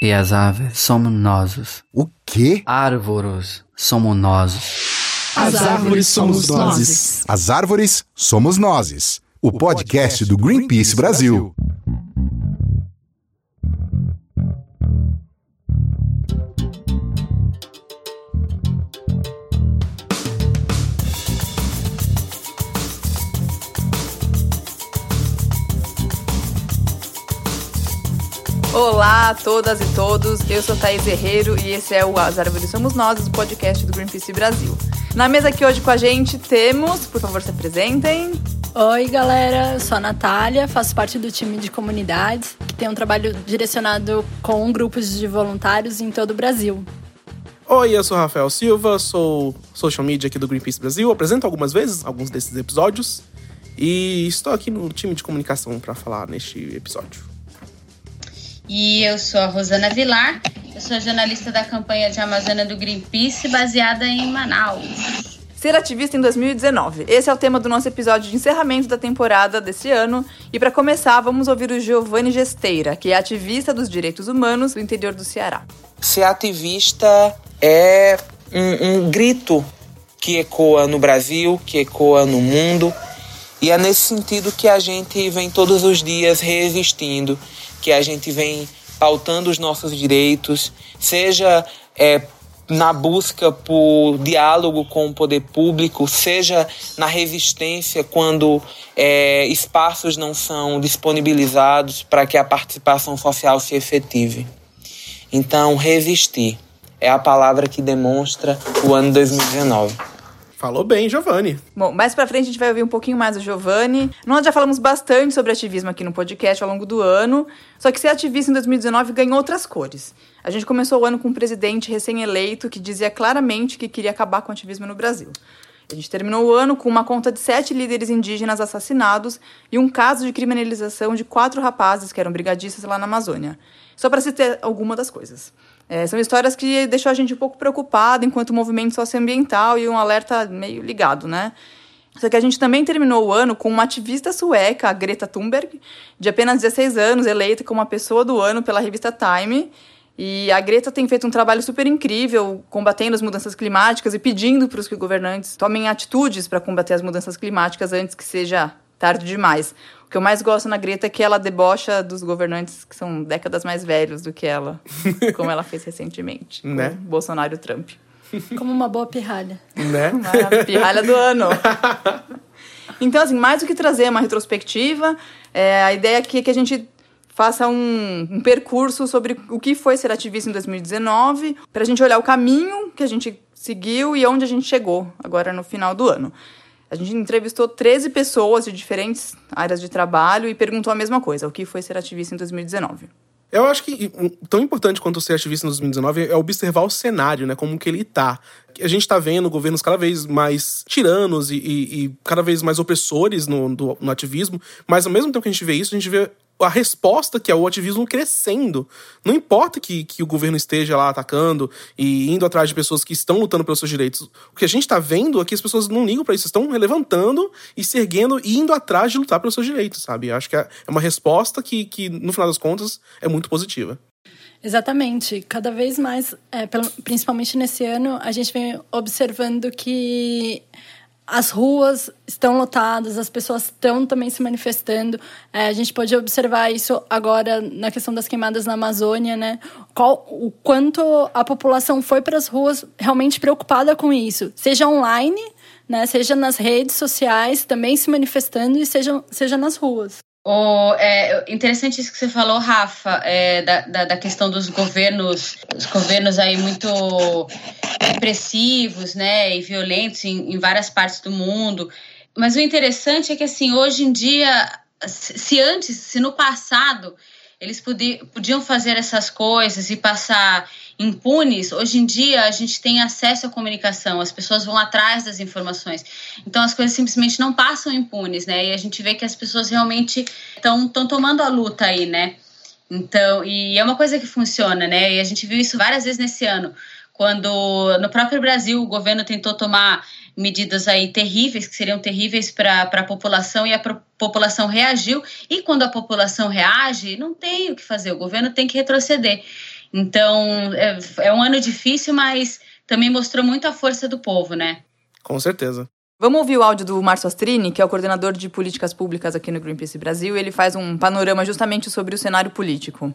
E as aves somos nós. O quê? Árvores somos nós. As árvores somos nós. As árvores somos nós. O podcast do Greenpeace Brasil. Olá a todas e todos, eu sou Thaís Herreiro e esse é o As Árvores Somos Nós, o podcast do Greenpeace Brasil. Na mesa aqui hoje com a gente temos, por favor se apresentem. Oi galera, eu sou a Natália, faço parte do time de comunidades, que tem um trabalho direcionado com grupos de voluntários em todo o Brasil. Oi, eu sou Rafael Silva, sou social media aqui do Greenpeace Brasil, apresento algumas vezes alguns desses episódios e estou aqui no time de comunicação para falar neste episódio. E eu sou a Rosana Vilar, eu sou jornalista da campanha de Amazônia do Greenpeace, baseada em Manaus. Ser ativista em 2019. Esse é o tema do nosso episódio de encerramento da temporada desse ano. E para começar, vamos ouvir o Giovanni Gesteira, que é ativista dos direitos humanos do interior do Ceará. Ser ativista é um, um grito que ecoa no Brasil, que ecoa no mundo. E é nesse sentido que a gente vem todos os dias resistindo que a gente vem pautando os nossos direitos, seja é, na busca por diálogo com o poder público, seja na resistência quando é, espaços não são disponibilizados para que a participação social se efetive. Então, resistir é a palavra que demonstra o ano 2019. Falou bem, Giovanni. Bom, mais pra frente a gente vai ouvir um pouquinho mais do Giovanni. Nós já falamos bastante sobre ativismo aqui no podcast ao longo do ano, só que ser ativista em 2019 ganhou outras cores. A gente começou o ano com um presidente recém-eleito que dizia claramente que queria acabar com o ativismo no Brasil. A gente terminou o ano com uma conta de sete líderes indígenas assassinados e um caso de criminalização de quatro rapazes que eram brigadistas lá na Amazônia. Só para citar alguma das coisas. É, são histórias que deixou a gente um pouco preocupado enquanto movimento socioambiental e um alerta meio ligado, né? Só que a gente também terminou o ano com uma ativista sueca, a Greta Thunberg, de apenas 16 anos, eleita como a pessoa do ano pela revista Time. E a Greta tem feito um trabalho super incrível combatendo as mudanças climáticas e pedindo para os governantes tomem atitudes para combater as mudanças climáticas antes que seja tarde demais. O que eu mais gosto na Greta é que ela debocha dos governantes que são décadas mais velhos do que ela, como ela fez recentemente com Né? Bolsonaro e Trump. Como uma boa pirralha. Né? Uma pirralha do ano. Então, assim, mais do que trazer uma retrospectiva, é, a ideia aqui é que a gente faça um, um percurso sobre o que foi ser ativista em 2019, para a gente olhar o caminho que a gente seguiu e onde a gente chegou agora no final do ano. A gente entrevistou 13 pessoas de diferentes áreas de trabalho e perguntou a mesma coisa: o que foi ser ativista em 2019? Eu acho que tão importante quanto ser ativista em 2019 é observar o cenário, né? Como que ele tá. A gente tá vendo governos cada vez mais tiranos e, e- e cada vez mais opressores no, do- no ativismo, mas ao mesmo tempo que a gente vê isso, a gente vê a resposta que é o ativismo crescendo. Não importa que, que o governo esteja lá atacando e indo atrás de pessoas que estão lutando pelos seus direitos. O que a gente tá vendo é que as pessoas não ligam pra isso, estão levantando e se erguendo e indo atrás de lutar pelos seus direitos, sabe? Acho que é é uma resposta que, que, no final das contas, é muito positiva. Exatamente. Cada vez mais, é, principalmente nesse ano, a gente vem observando que as ruas estão lotadas, as pessoas estão também se manifestando. É, a gente pode observar isso agora na questão das queimadas na Amazônia, né? Qual, o quanto a população foi para as ruas realmente preocupada com isso, seja online, né? Seja nas redes sociais, também se manifestando e seja, seja nas ruas. O, é interessante isso que você falou, Rafa, é, da, da, da questão dos governos, os governos aí muito repressivos, né, e violentos em, em várias partes do mundo. Mas o interessante é que assim, hoje em dia, se se antes, se no passado eles podi- podiam fazer essas coisas e passar impunes, hoje em dia a gente tem acesso à comunicação, as pessoas vão atrás das informações. Então as coisas simplesmente não passam impunes, né? E a gente vê que as pessoas realmente estão tomando a luta aí, né? Então, e é uma coisa que funciona, né? E a gente viu isso várias vezes nesse ano, quando no próprio Brasil o governo tentou tomar medidas aí terríveis, que seriam terríveis para a população, e a pro- população reagiu. E quando a população reage, não tem o que fazer, o governo tem que retroceder. Então, é, é um ano difícil, mas também mostrou muito a força do povo, né? Com certeza. Vamos ouvir o áudio do Márcio Astrini, que é o coordenador de políticas públicas aqui no Greenpeace Brasil, e ele faz um panorama justamente sobre o cenário político.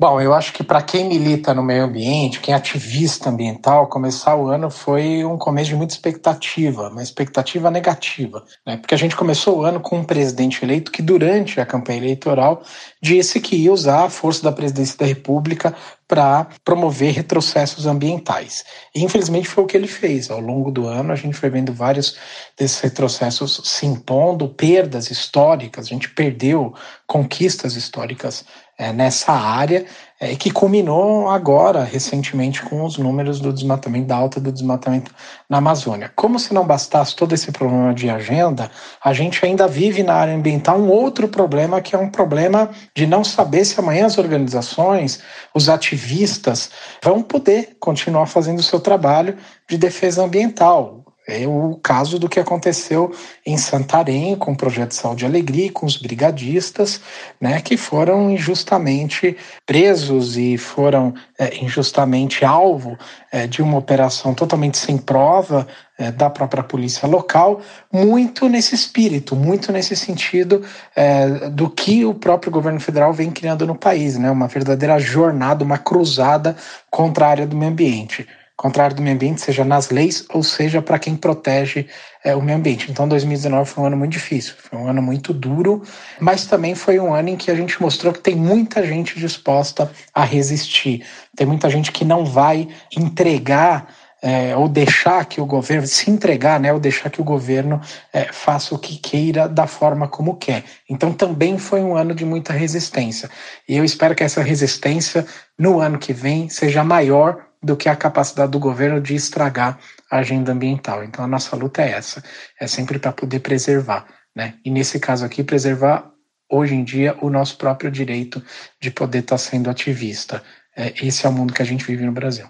Bom, eu acho que para quem milita no meio ambiente, quem é ativista ambiental, começar o ano foi um começo de muita expectativa, uma expectativa negativa, né? Porque a gente começou o ano com um presidente eleito que, durante a campanha eleitoral, disse que ia usar a força da presidência da República para promover retrocessos ambientais. E, infelizmente, foi o que ele fez. Ao longo do ano, a gente foi vendo vários desses retrocessos se impondo, perdas históricas, a gente perdeu conquistas históricas é, nessa área, é, que culminou agora, recentemente, com os números do desmatamento, da alta do desmatamento na Amazônia. Como se não bastasse todo esse problema de agenda, a gente ainda vive na área ambiental um outro problema, que é um problema de não saber se amanhã as organizações, os ativistas, vão poder continuar fazendo o seu trabalho de defesa ambiental. É o caso do que aconteceu em Santarém com o projeto Saúde e Alegria, com os brigadistas, né, que foram injustamente presos e foram é, injustamente alvo é, de uma operação totalmente sem prova é, da própria polícia local, muito nesse espírito, muito nesse sentido é, do que o próprio governo federal vem criando no país, né, uma verdadeira jornada, uma cruzada contra a área do meio ambiente contrário do meio ambiente, seja nas leis ou seja para quem protege é, o meio ambiente. Então 2019 foi um ano muito difícil, foi um ano muito duro, mas também foi um ano em que a gente mostrou que tem muita gente disposta a resistir, tem muita gente que não vai entregar é, ou deixar que o governo se entregar, né, ou deixar que o governo é, faça o que queira da forma como quer. Então também foi um ano de muita resistência. E eu espero que essa resistência no ano que vem seja maior do que a capacidade do governo de estragar a agenda ambiental. Então a nossa luta é essa, é sempre para poder preservar, né? E nesse caso aqui preservar hoje em dia o nosso próprio direito de poder estar tá sendo ativista. É, esse é o mundo que a gente vive no Brasil.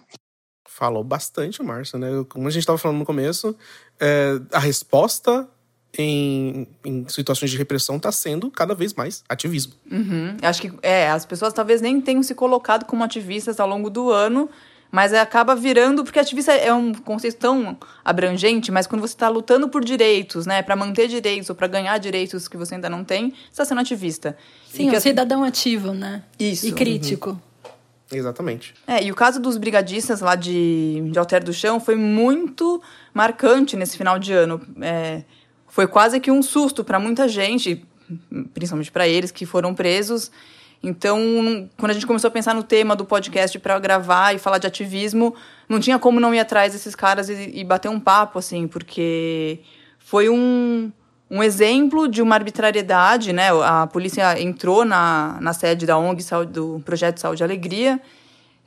Falou bastante, Márcio, né? Como a gente estava falando no começo, é, a resposta em, em, situações de repressão está sendo cada vez mais ativismo. Uhum. Acho que é, as pessoas talvez nem tenham se colocado como ativistas ao longo do ano, mas acaba virando, porque ativista é um conceito tão abrangente, mas quando você está lutando por direitos, né, para manter direitos ou para ganhar direitos que você ainda não tem, você está sendo ativista. Sim, um cidadão ativo, né? Isso. E crítico. Uhum. Exatamente. É, e o caso dos brigadistas lá de, de Alter do Chão foi muito marcante nesse final de ano. É, foi quase que um susto para muita gente, principalmente para eles que foram presos. Então, quando a gente começou a pensar no tema do podcast para gravar e falar de ativismo, não tinha como não ir atrás desses caras e, e bater um papo, assim, porque foi um, um exemplo de uma arbitrariedade, né? A polícia entrou na, na sede da ONG do Projeto Saúde e Alegria,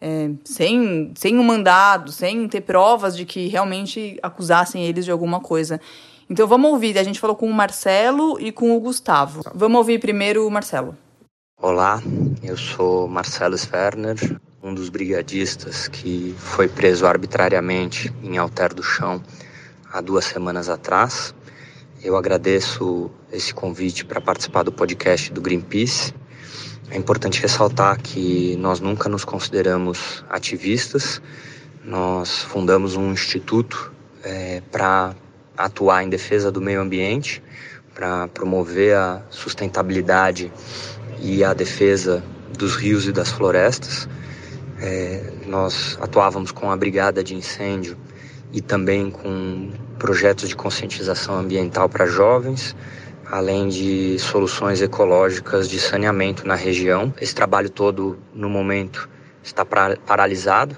é, sem, sem um mandado, sem ter provas de que realmente acusassem eles de alguma coisa. Então vamos ouvir. A gente falou com o Marcelo e com o Gustavo. Vamos ouvir primeiro o Marcelo. Olá, eu sou Marcelo Sverner, um dos brigadistas que foi preso arbitrariamente em Alter do Chão há duas semanas atrás. Eu agradeço esse convite para participar do podcast do Greenpeace. É importante ressaltar que nós nunca nos consideramos ativistas. Nós fundamos um instituto é, para atuar em defesa do meio ambiente, para promover a sustentabilidade e a defesa dos rios e das florestas. É, nós atuávamos com a brigada de incêndio e também com projetos de conscientização ambiental para jovens, além de soluções ecológicas de saneamento na região. Esse trabalho todo, no momento, está paralisado.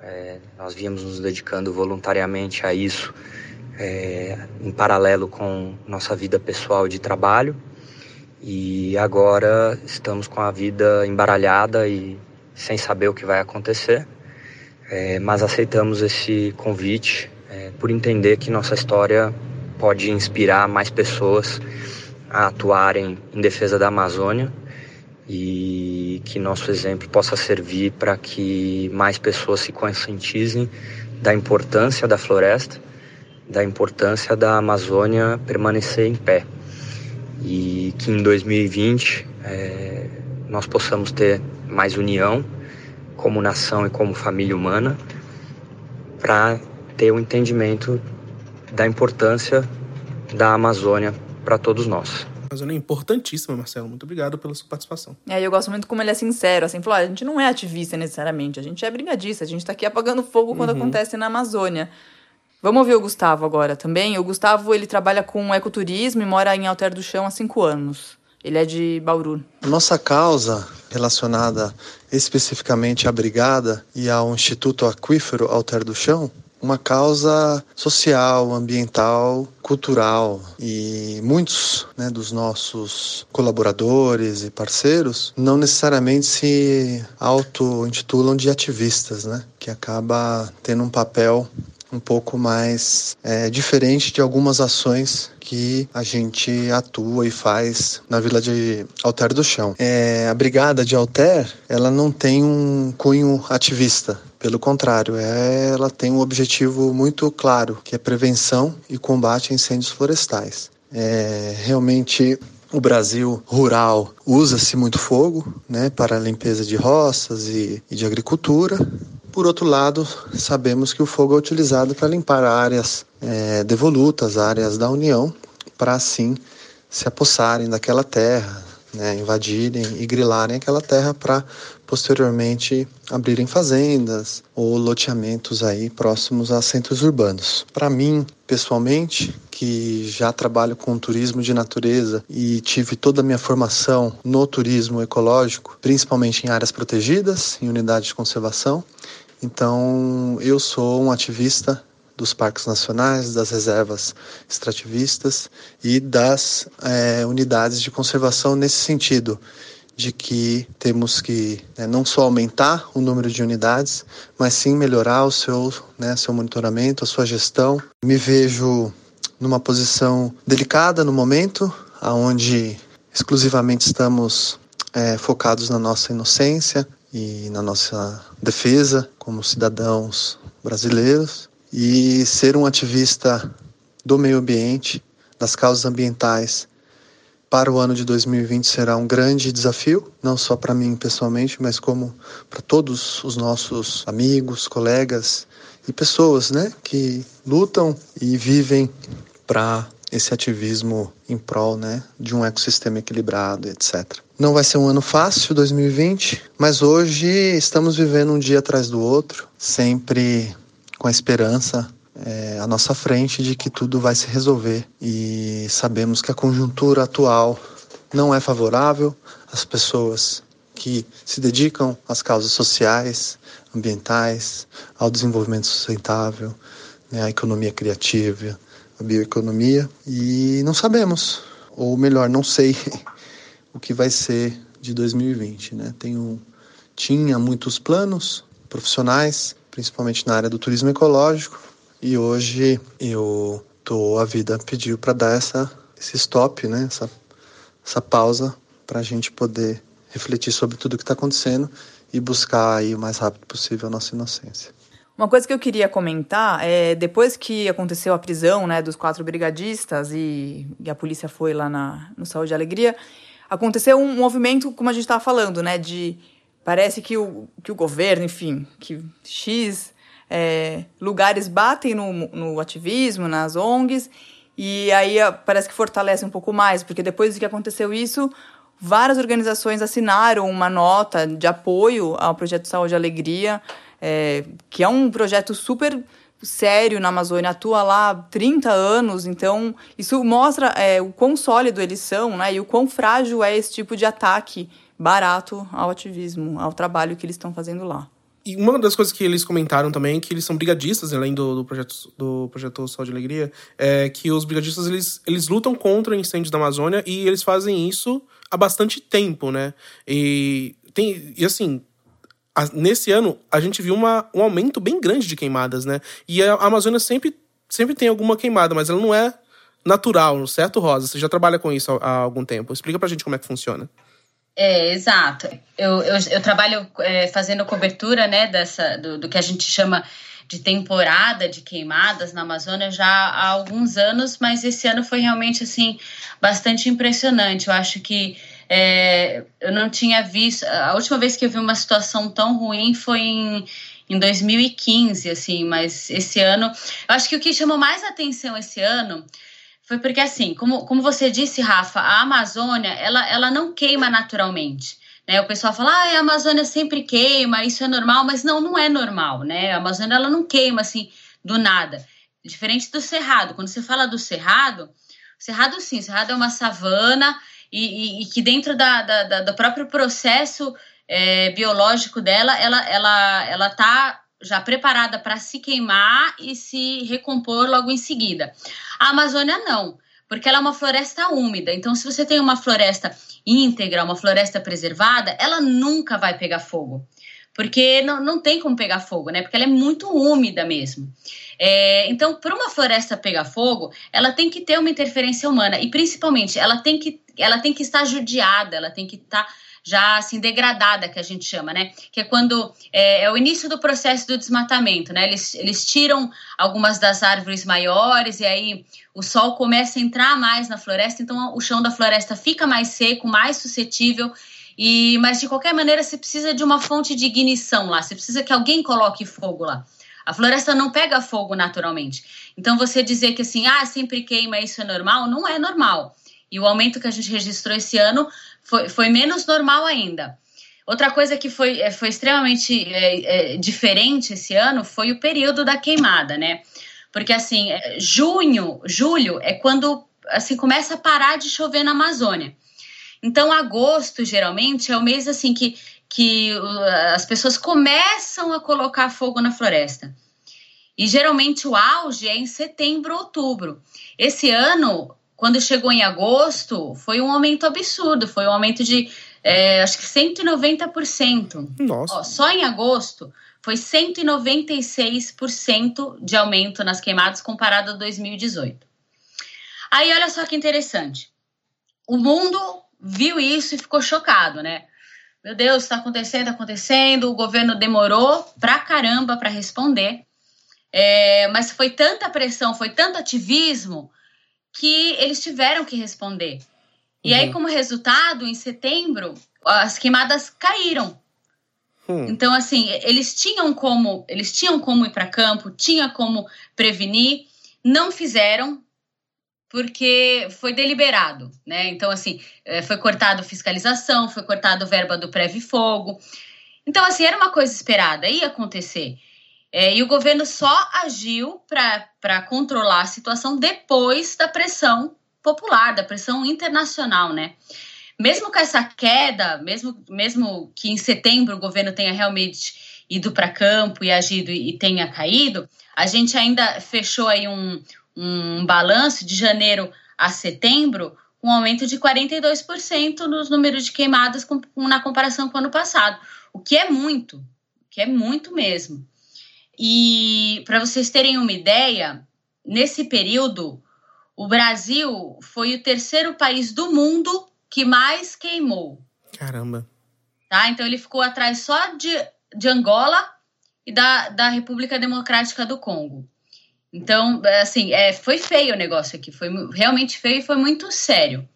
É, nós viemos nos dedicando voluntariamente a isso, é, em paralelo com nossa vida pessoal de trabalho. E agora estamos com a vida embaralhada e sem saber o que vai acontecer, é, mas aceitamos esse convite é, por entender que nossa história pode inspirar mais pessoas a atuarem em defesa da Amazônia e que nosso exemplo possa servir para que mais pessoas se conscientizem da importância da floresta, da importância da Amazônia permanecer em pé e que em 2020 é, nós possamos ter mais união, como nação e como família humana, para ter um entendimento da importância da Amazônia para todos nós. A Amazônia é importantíssima, Marcelo. Muito obrigado pela sua participação. É, eu gosto muito como ele é sincero, assim, falou, ah, a gente não é ativista necessariamente, a gente é brigadista, a gente tá aqui apagando fogo quando uhum. acontece na Amazônia. Vamos ouvir o Gustavo agora também. O Gustavo, ele trabalha com ecoturismo e mora em Alter do Chão há cinco anos. Ele é de Bauru. Nossa causa relacionada especificamente à Brigada e ao Instituto Aquífero Alter do Chão uma causa social, ambiental, cultural e muitos né, dos nossos colaboradores e parceiros não necessariamente se auto-intitulam de ativistas, né, que acaba tendo um papel um pouco mais é, diferente de algumas ações que a gente atua e faz na Vila de Alter do Chão. É, a Brigada de Alter, ela não tem um cunho ativista, pelo contrário, é, ela tem um objetivo muito claro, que é prevenção e combate a incêndios florestais. É, realmente o Brasil rural usa-se muito fogo né, para limpeza de roças e, e de agricultura, por outro lado, sabemos que o fogo é utilizado para limpar áreas é, devolutas, áreas da União, para assim se apossarem daquela terra, né, invadirem e grilarem aquela terra para posteriormente abrirem fazendas ou loteamentos aí próximos a centros urbanos. Para mim, pessoalmente, que já trabalho com turismo de natureza e tive toda a minha formação no turismo ecológico, principalmente em áreas protegidas, em unidades de conservação, então, eu sou um ativista dos parques nacionais, das reservas extrativistas e das é, unidades de conservação nesse sentido, de que temos que né, não só aumentar o número de unidades, mas sim melhorar o seu, né, seu monitoramento, a sua gestão. Me vejo numa posição delicada no momento, aonde exclusivamente estamos é, focados na nossa inocência, e na nossa defesa como cidadãos brasileiros e ser um ativista do meio ambiente, das causas ambientais para o ano de 2020 será um grande desafio, não só para mim pessoalmente, mas como para todos os nossos amigos, colegas e pessoas, né, que lutam e vivem para esse ativismo em prol, né, de um ecossistema equilibrado, etc. Não vai ser um ano fácil, 2020, mas hoje estamos vivendo um dia atrás do outro, sempre com a esperança é, à nossa frente de que tudo vai se resolver. E sabemos que a conjuntura atual não é favorável às pessoas que se dedicam às causas sociais, ambientais, ao desenvolvimento sustentável, né, à economia criativa, à bioeconomia. E não sabemos, ou melhor, não sei o que vai ser de 2020. Né? Tenho, tinha muitos planos profissionais, principalmente na área do turismo ecológico, e hoje eu tô a vida pediu para dar essa esse stop, né? Essa essa pausa para a gente poder refletir sobre tudo o que está acontecendo e buscar aí o mais rápido possível a nossa inocência. Uma coisa que eu queria comentar é depois que aconteceu a prisão, né, dos quatro brigadistas e, e a polícia foi lá na no Saúde e Alegria, aconteceu um movimento, como a gente estava falando, né? De parece que o, que o governo, enfim, que X é, lugares batem no, no ativismo, nas ONGs, e aí parece que fortalece um pouco mais, porque depois que aconteceu isso, várias organizações assinaram uma nota de apoio ao projeto Saúde e Alegria, é, que é um projeto super sério na Amazônia, atua lá há 30 anos, então isso mostra é, o quão sólido eles são né, e o quão frágil é esse tipo de ataque barato ao ativismo, ao trabalho que eles estão fazendo lá. E uma das coisas que eles comentaram também, que eles são brigadistas, além do, do projeto do projeto Sol de Alegria, é que os brigadistas eles, eles lutam contra incêndios da Amazônia e eles fazem isso há bastante tempo, né? E, tem, e assim, nesse ano a gente viu uma, um aumento bem grande de queimadas, né? E a Amazônia sempre, sempre tem alguma queimada, mas ela não é natural, certo, Rosa? Você já trabalha com isso há, há algum tempo. Explica pra gente como é que funciona. É, exato. Eu, eu, eu trabalho é, fazendo cobertura né, dessa, do, do que a gente chama de temporada de queimadas na Amazônia já há alguns anos, mas esse ano foi realmente assim bastante impressionante. Eu acho que É, eu não tinha visto. A última vez que eu vi uma situação tão ruim foi em, em 2015, assim, mas esse ano. Eu acho que o que chamou mais atenção esse ano foi porque, assim, como, como você disse, Rafa, a Amazônia ela, ela não queima naturalmente. Né? O pessoal fala, ah, a Amazônia sempre queima, isso é normal, mas não, não é normal, né? A Amazônia ela não queima assim do nada. Diferente do Cerrado. Quando você fala do Cerrado, Cerrado sim, Cerrado é uma savana e, e, e que dentro da, da, da, do próprio processo é, biológico dela, ela ela ela tá já preparada para se queimar e se recompor logo em seguida. A Amazônia não, porque ela é uma floresta úmida. Então, se você tem uma floresta íntegra, uma floresta preservada, ela nunca vai pegar fogo. Porque não, não tem como pegar fogo, né? Porque ela é muito úmida mesmo. É, então, para uma floresta pegar fogo, ela tem que ter uma interferência humana e, principalmente, ela tem que, ela tem que estar judiada, ela tem que estar já assim degradada que a gente chama, né? Que é quando é, é, o início do processo do desmatamento, né? Eles, eles tiram algumas das árvores maiores e aí o sol começa a entrar mais na floresta, então o chão da floresta fica mais seco, mais suscetível. E mas de qualquer maneira você precisa de uma fonte de ignição lá, você precisa que alguém coloque fogo lá. A floresta não pega fogo naturalmente. Então você dizer que assim, ah, sempre queima, isso é normal, não é normal. E o aumento que a gente registrou esse ano foi, foi menos normal ainda. Outra coisa que foi, é, foi extremamente é, é, diferente esse ano foi o período da queimada, né? Porque assim, junho, julho é quando assim começa a parar de chover na Amazônia. Então, agosto geralmente é o mês assim que, que as pessoas começam a colocar fogo na floresta. E geralmente o auge é em setembro, outubro. Esse ano quando chegou em agosto, foi um aumento absurdo, foi um aumento de é, acho que 190%. Nossa. Ó, só em agosto foi 196% de aumento nas queimadas comparado a 2018. Aí olha só que interessante. O mundo viu isso e ficou chocado, né? Meu Deus, está acontecendo, está acontecendo. O governo demorou pra caramba para responder. É, mas foi tanta pressão, foi tanto ativismo que eles tiveram que responder. E aí, uhum. como resultado, em setembro, as queimadas caíram. Hum. Então, assim, eles tinham como, eles tinham como ir para campo, tinha como prevenir, não fizeram porque foi deliberado, né? Então, assim, eh, foi cortado fiscalização, foi cortado verba do Preve Fogo. Então, assim, era uma coisa esperada, ia acontecer. É, e o governo só agiu para controlar a situação depois da pressão popular, da pressão internacional, né? Mesmo com essa queda, mesmo, mesmo que em setembro o governo tenha realmente ido para campo e agido e, tenha caído, a gente ainda fechou aí um, um balanço de janeiro a setembro um aumento de 42% nos números de queimadas com, na comparação com o ano passado, o que é muito, o que é muito mesmo. E para vocês terem uma ideia, nesse período, o Brasil foi o terceiro país do mundo que mais queimou. Caramba. Tá? Então ele ficou atrás só de, de Angola e da, da República Democrática do Congo. Então, assim, é, foi feio o negócio aqui. Foi realmente feio e foi muito sério.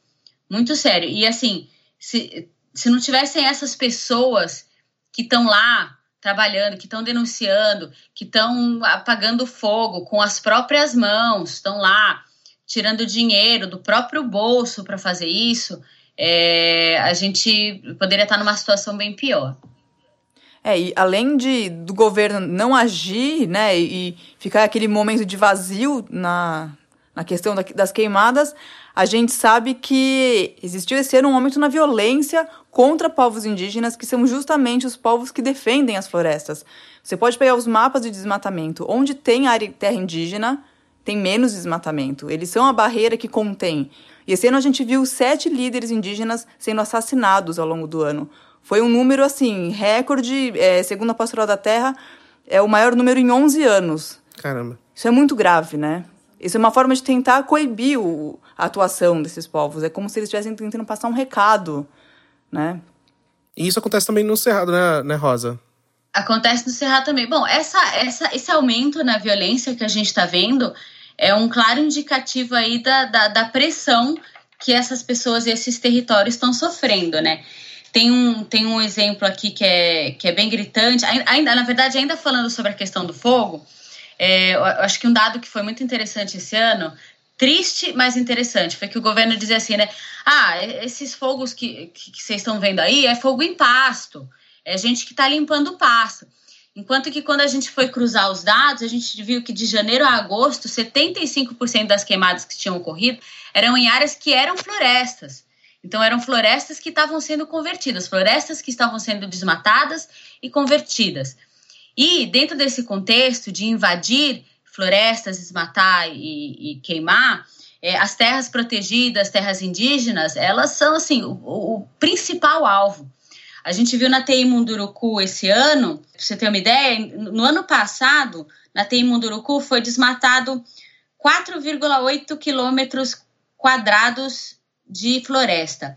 Muito sério. E assim, se, se não tivessem essas pessoas que estão lá trabalhando, que estão denunciando, que estão apagando fogo com as próprias mãos, estão lá tirando dinheiro do próprio bolso para fazer isso, é, a gente poderia estar numa situação bem pior. É, e além de do governo não agir, né, e ficar aquele momento de vazio na, na questão da, das queimadas, a gente sabe que existiu esse ano um aumento na violência contra povos indígenas, que são justamente os povos que defendem as florestas. Você pode pegar os mapas de desmatamento. Onde tem área terra indígena, tem menos desmatamento. Eles são a barreira que contém. E esse ano a gente viu sete líderes indígenas sendo assassinados ao longo do ano. Foi um número, assim, recorde, é, segundo a Pastoral da Terra, é o maior número em 11 anos. Caramba. Isso é muito grave, né? Isso é uma forma de tentar coibir o, a atuação desses povos. É como se eles estivessem tentando passar um recado, né? E isso acontece também no Cerrado, né, né Rosa? Acontece no Cerrado também. Bom, essa, essa, esse aumento na violência que a gente está vendo é um claro indicativo aí da, da, da, pressão que essas pessoas e esses territórios estão sofrendo, né? Tem um, tem um exemplo aqui que é, que é bem gritante, ainda, na verdade, ainda falando sobre a questão do fogo, é, eu acho que um dado que foi muito interessante esse ano, triste, mas interessante, foi que o governo dizia assim, né? Ah, esses fogos que, que, vocês estão vendo aí é fogo em pasto, é gente que está limpando o pasto. Enquanto que quando a gente foi cruzar os dados, a gente viu que de janeiro a agosto, 75% das queimadas que tinham ocorrido eram em áreas que eram florestas. Então eram florestas que estavam sendo convertidas, florestas que estavam sendo desmatadas e convertidas. E dentro desse contexto de invadir florestas, desmatar e, e queimar, é, as terras protegidas, terras indígenas, elas são assim o, o principal alvo. A gente viu na TI Munduruku esse ano, pra você ter uma ideia, no ano passado, na TI Munduruku foi desmatado 4,8 quilômetros quadrados de floresta.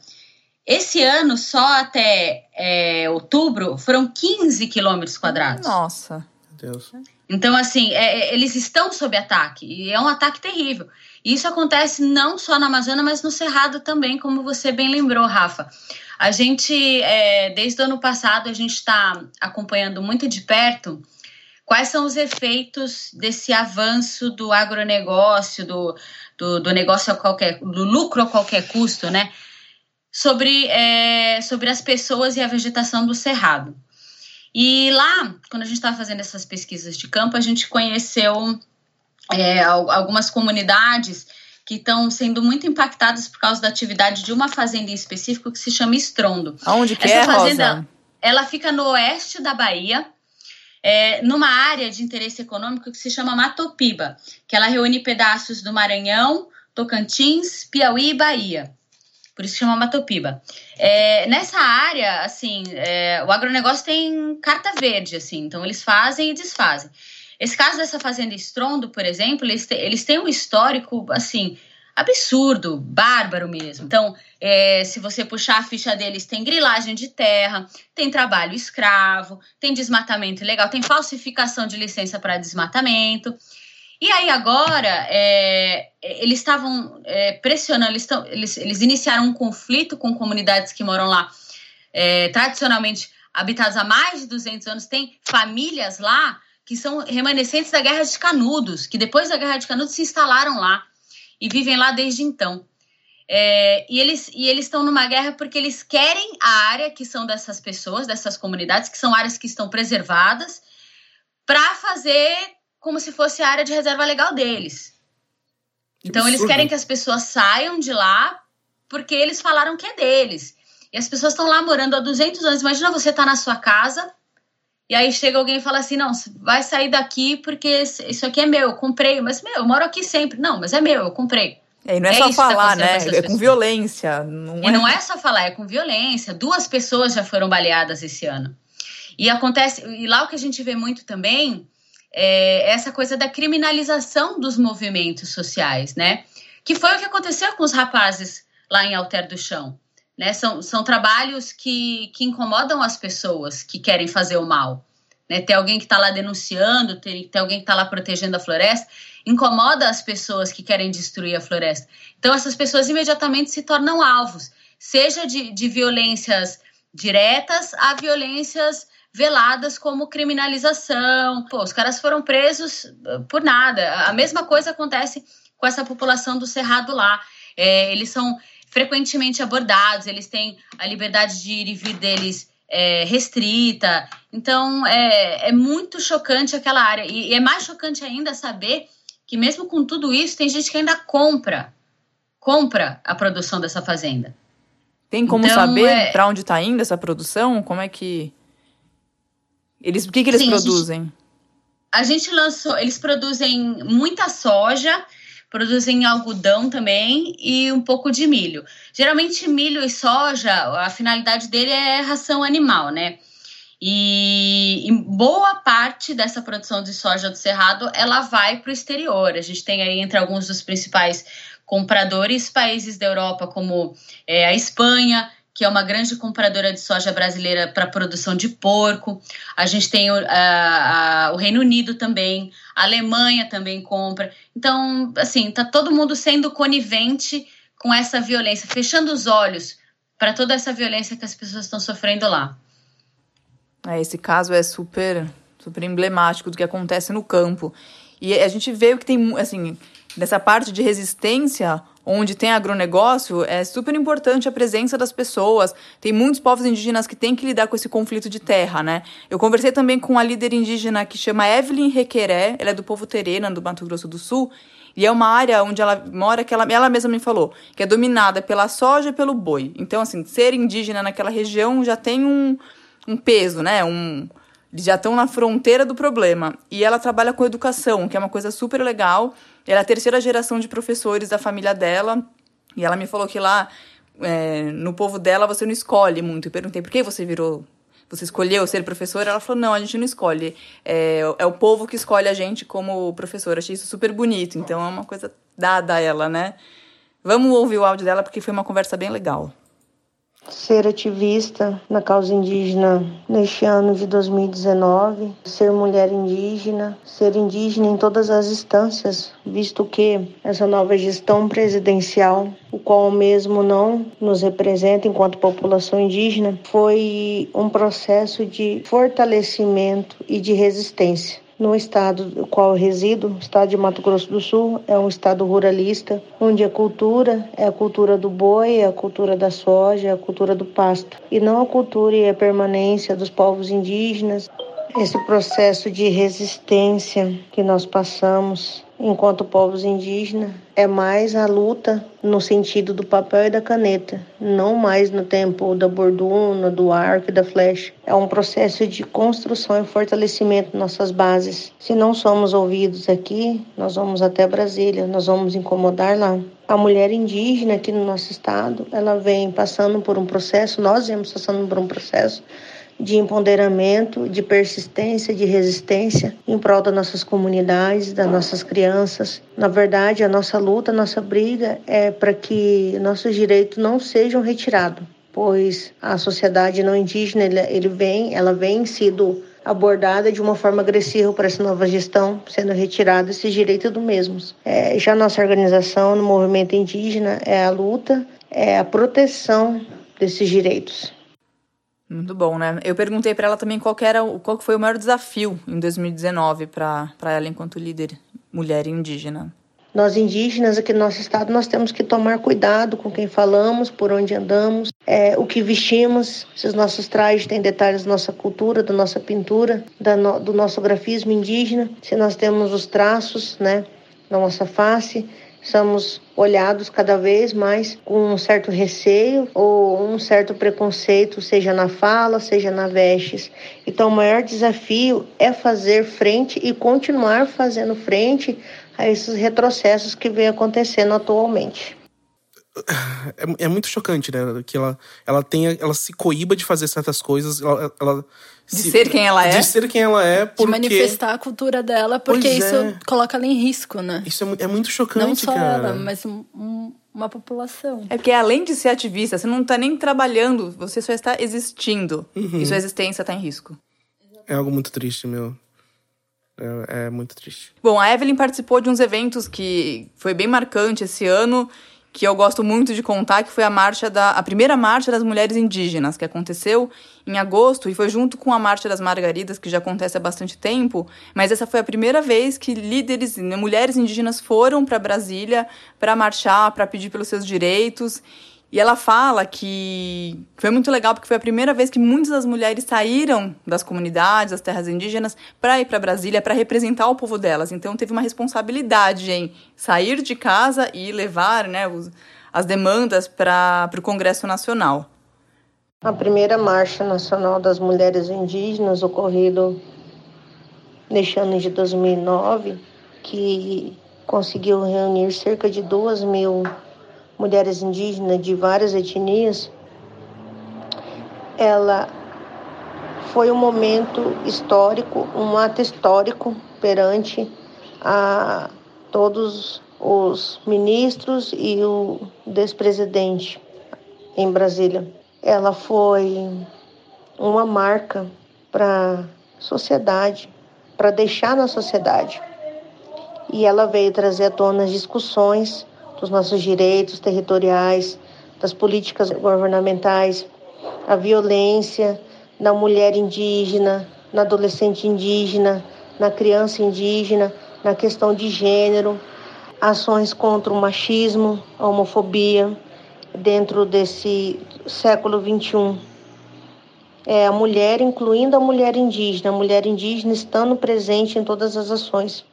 Esse ano, só até é, outubro, foram 15 quilômetros quadrados. Nossa. Deus. Então, assim, é, é, eles estão sob ataque, e é um ataque terrível. Isso acontece não só na Amazônia, mas no Cerrado também, como você bem lembrou, Rafa. A gente, é, desde o ano passado, a gente está acompanhando muito de perto quais são os efeitos desse avanço do agronegócio, do, do, do negócio a qualquer, do lucro a qualquer custo, né? Sobre, é, sobre as pessoas e a vegetação do cerrado. E lá, quando a gente estava fazendo essas pesquisas de campo, a gente conheceu é, algumas comunidades que estão sendo muito impactadas por causa da atividade de uma fazenda em específico que se chama Estrondo. Aonde que Essa é, fazenda, Rosa? Ela fica no oeste da Bahia, é, numa área de interesse econômico que se chama Matopiba, que ela reúne pedaços do Maranhão, Tocantins, Piauí e Bahia. Por isso chama Matopiba. É, nessa área, assim, é, o agronegócio tem carta verde, assim, então eles fazem e desfazem. Esse caso dessa fazenda Estrondo, por exemplo, eles, te, eles têm um histórico, assim, absurdo, bárbaro mesmo. Então, é, se você puxar a ficha deles, tem grilagem de terra, tem trabalho escravo, tem desmatamento ilegal, tem falsificação de licença para desmatamento. E aí agora é, eles estavam é, pressionando, eles, tão, eles, eles, iniciaram um conflito com comunidades que moram lá, é, tradicionalmente habitadas há mais de 200 anos, tem famílias lá que são remanescentes da Guerra de Canudos, que depois da Guerra de Canudos se instalaram lá e vivem lá desde então. É, e eles e eles estão numa guerra porque eles querem a área que são dessas pessoas, dessas comunidades, que são áreas que estão preservadas, para fazer como se fosse a área de reserva legal deles. Então eles querem que as pessoas saiam de lá porque eles falaram que é deles. E as pessoas estão lá morando há 200 anos. Imagina você estar tá na sua casa e aí chega alguém e fala assim: não, vai sair daqui porque isso aqui é meu, eu comprei. Mas, meu, eu moro aqui sempre. Não, mas é meu, eu comprei. É, e não é, é só falar, né? É com violência. Não e é... não é só falar, é com violência. Duas pessoas já foram baleadas esse ano. E acontece, e lá o que a gente vê muito também é essa coisa da criminalização dos movimentos sociais, né? Que foi o que aconteceu com os rapazes lá em Alter do Chão. Né? São, são trabalhos que, que incomodam as pessoas que querem fazer o mal. Né? Ter alguém que está lá denunciando, ter, ter alguém que está lá protegendo a floresta, incomoda as pessoas que querem destruir a floresta. Então, essas pessoas imediatamente se tornam alvos, seja de, de violências diretas a violências veladas como criminalização. Pô, os caras foram presos uh, por nada. A mesma coisa acontece com essa população do Cerrado lá. É, eles são frequentemente abordados, eles têm a liberdade de ir e vir deles é, restrita. Então, é, é muito chocante aquela área. E, e é mais chocante ainda saber que, mesmo com tudo isso, tem gente que ainda compra compra a produção dessa fazenda. Tem como então, saber é... para onde está indo essa produção? Como é que eles, o que, que eles Sim, produzem? A gente, a gente lançou, eles produzem muita soja, produzem algodão também e um pouco de milho. Geralmente, milho e soja, a finalidade dele é ração animal, né? E, e boa parte dessa produção de soja do Cerrado ela vai para o exterior. A gente tem aí entre alguns dos principais compradores países da Europa, como é, a Espanha, que é uma grande compradora de soja brasileira para produção de porco. A gente tem o, o Reino Unido também, a Alemanha também compra. Então, assim, tá todo mundo sendo conivente com essa violência, fechando os olhos para toda essa violência que as pessoas estão sofrendo lá. É, esse caso é super, super emblemático do que acontece no campo. E a gente vê que tem, assim, nessa parte de resistência, onde tem agronegócio, é super importante a presença das pessoas. Tem muitos povos indígenas que têm que lidar com esse conflito de terra, né? Eu conversei também com a líder indígena que chama Evelyn Requeré, ela é do povo Terena, do Mato Grosso do Sul, e é uma área onde ela mora que ela, ela mesma me falou, que é dominada pela soja e pelo boi. Então, assim, ser indígena naquela região já tem um, um peso, né? Um, eles já estão na fronteira do problema. E ela trabalha com educação, que é uma coisa super legal. Ela é a terceira geração de professores da família dela. E ela me falou que lá, é, no povo dela, você não escolhe muito. Eu perguntei por que você virou você escolheu ser professora? Ela falou, não, a gente não escolhe. É, é o povo que escolhe a gente como professora. Achei isso super bonito. Então é uma coisa dada a ela, né? Vamos ouvir o áudio dela porque foi uma conversa bem legal ser ativista na causa indígena neste ano de 2019, ser mulher indígena, ser indígena em todas as instâncias, visto que essa nova gestão presidencial, o qual mesmo não nos representa enquanto população indígena, foi um processo de fortalecimento e de resistência no estado do qual eu resido, o estado de Mato Grosso do Sul, é um estado ruralista, onde a cultura é a cultura do boi, é a cultura da soja, é a cultura do pasto, e não a cultura e a permanência dos povos indígenas. Esse processo de resistência que nós passamos enquanto povos indígenas, é mais a luta no sentido do papel e da caneta, não mais no tempo da borduna, do arco e da flecha. É um processo de construção e fortalecimento de nossas bases. Se não somos ouvidos aqui, nós vamos até Brasília, nós vamos incomodar lá. A mulher indígena aqui no nosso estado, ela vem passando por um processo, nós vemos passando por um processo de empoderamento, de persistência, de resistência em prol das nossas comunidades, das nossas crianças. Na verdade, a nossa luta, a nossa briga é para que nossos direitos não sejam retirados, pois a sociedade não indígena ele vem, ela vem sido abordada de uma forma agressiva por essa nova gestão, sendo retirado esses direitos do mesmos. É, já nossa organização no movimento indígena é a luta, é a proteção desses direitos. Muito bom, né? Eu perguntei para ela também qual era qual foi o maior desafio em 2019 para ela enquanto líder mulher indígena. Nós indígenas aqui no nosso estado nós temos que tomar cuidado com quem falamos, por onde andamos, é, o que vestimos, se os nossos trajes têm detalhes da nossa cultura, da nossa pintura, da no, do nosso grafismo indígena, se nós temos os traços, né, da nossa face, somos olhados cada vez mais com um certo receio ou um certo preconceito, seja na fala, seja na vestes. Então, o maior desafio é fazer frente e continuar fazendo frente a esses retrocessos que vem acontecendo atualmente. É, é muito chocante, né? Que ela, ela tenha, ela se coíba de fazer certas coisas, ela, ela de se, ser quem ela é. De ser quem ela é, porque... De manifestar a cultura dela, porque pois isso é. coloca ela em risco, né? Isso é, é muito chocante, Não só cara. ela, mas um, um, uma população. É porque além de ser ativista, você não está nem trabalhando, você só está existindo. Uhum. E sua existência está em risco. É algo muito triste, meu. É, é muito triste. Bom, a Evelyn participou de uns eventos que foi bem marcante esse ano que eu gosto muito de contar, que foi a marcha da a primeira marcha das mulheres indígenas, que aconteceu em agosto e foi junto com a marcha das margaridas, que já acontece há bastante tempo, mas essa foi a primeira vez que líderes, né, mulheres indígenas foram para Brasília para marchar, para pedir pelos seus direitos. E ela fala que foi muito legal porque foi a primeira vez que muitas das mulheres saíram das comunidades, das terras indígenas, para ir para Brasília, para representar o povo delas. Então teve uma responsabilidade em sair de casa e levar né, os, as demandas para o Congresso Nacional. A primeira Marcha Nacional das Mulheres Indígenas, ocorrido neste ano de 2009, que conseguiu reunir cerca de duas mil mulheres indígenas de várias etnias, ela foi um momento histórico, um ato histórico perante a todos os ministros e o despresidente em Brasília. Ela foi uma marca para a sociedade, para deixar na sociedade. E ela veio trazer à tona as discussões dos nossos direitos territoriais, das políticas governamentais, a violência na mulher indígena, na adolescente indígena, na criança indígena, na questão de gênero, ações contra o machismo, a homofobia dentro desse século 21. É a mulher, incluindo a mulher indígena, a mulher indígena estando presente em todas as ações.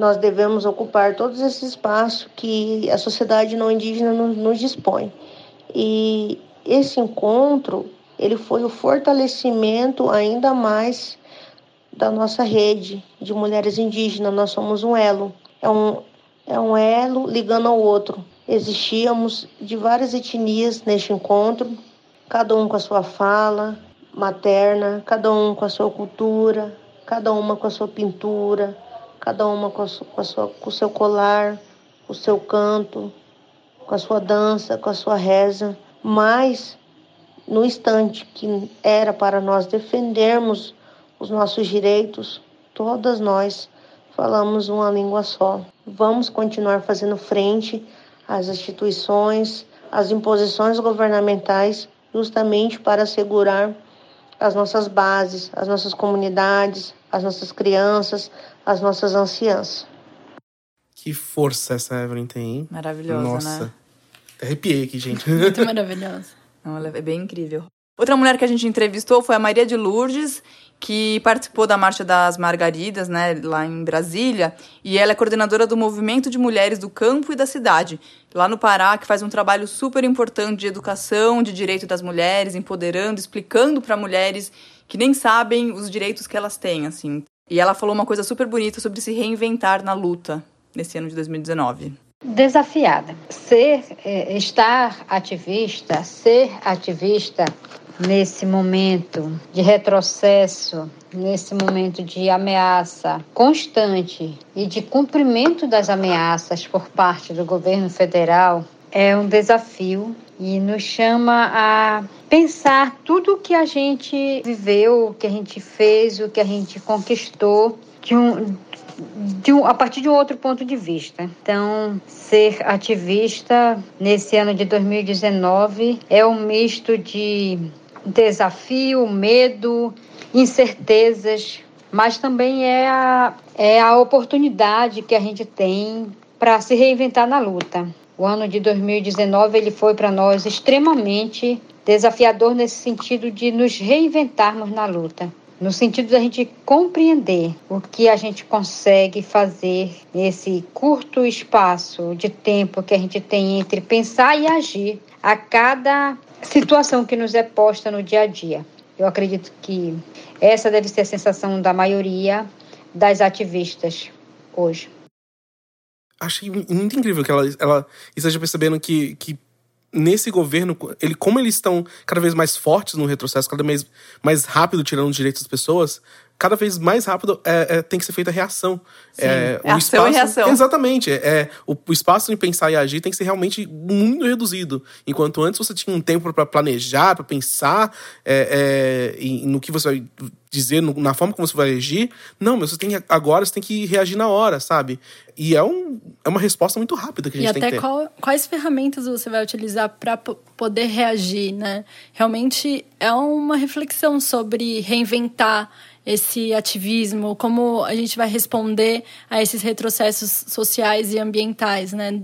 Nós devemos ocupar todos esses espaços que a sociedade não indígena nos dispõe. E esse encontro, ele foi o fortalecimento ainda mais da nossa rede de mulheres indígenas. Nós somos um elo, é um, é um elo ligando ao outro. Existíamos de várias etnias neste encontro, cada um com a sua fala materna, cada um com a sua cultura, cada uma com a sua pintura, cada uma com, a sua, com, a sua, com o seu colar, com o seu canto, com a sua dança, com a sua reza, mas no instante que era para nós defendermos os nossos direitos, todas nós falamos uma língua só. Vamos continuar fazendo frente às instituições, às imposições governamentais, justamente para assegurar as nossas bases, as nossas comunidades, as nossas crianças, as nossas anciãs. Que força essa Evelyn tem, hein? Maravilhosa, Nossa. né? Arrepiei aqui, gente. Muito maravilhosa. Não, ela é bem incrível. Outra mulher que a gente entrevistou foi a Maria de Lourdes, que participou da Marcha das Margaridas, né, lá em Brasília, e ela é coordenadora do Movimento de Mulheres do Campo e da Cidade, lá no Pará, que faz um trabalho super importante de educação, de direito das mulheres, empoderando, explicando para mulheres que nem sabem os direitos que elas têm, assim. E ela falou uma coisa super bonita sobre se reinventar na luta nesse ano de 2019. Desafiada. Ser, é, estar ativista, ser ativista nesse momento de retrocesso, nesse momento de ameaça constante e de cumprimento das ameaças por parte do governo federal, é um desafio e nos chama a pensar tudo o que a gente viveu, o que a gente fez, o que a gente conquistou de um, de um, a partir de um outro ponto de vista. Então, ser ativista nesse ano de 2019 é um misto de desafio, medo, incertezas, mas também é a, é a oportunidade que a gente tem para se reinventar na luta. O ano de 2019 ele foi para nós extremamente desafiador nesse sentido de nos reinventarmos na luta, no sentido da gente compreender o que a gente consegue fazer nesse curto espaço de tempo que a gente tem entre pensar e agir a cada situação que nos é posta no dia a dia. Eu acredito que essa deve ser a sensação da maioria das ativistas hoje. Achei muito incrível que ela, ela esteja percebendo que, que nesse governo, ele, como eles estão cada vez mais fortes no retrocesso, cada vez mais rápido tirando os direitos das pessoas, cada vez mais rápido é, é, tem que ser feita a reação. Sim, é, o ação espaço, e reação. Exatamente. É, o, o, espaço em pensar e agir tem que ser realmente muito reduzido. Enquanto antes você tinha um tempo para planejar, para pensar é, é no que você vai dizer, no, na forma como você vai agir. Não, mas você tem agora, você tem que reagir na hora, sabe? E é, um, é uma resposta muito rápida que a gente e tem que ter. E até qual, quais ferramentas você vai utilizar para poder reagir, né? Realmente é uma reflexão sobre reinventar esse ativismo, como a gente vai responder a esses retrocessos sociais e ambientais, né?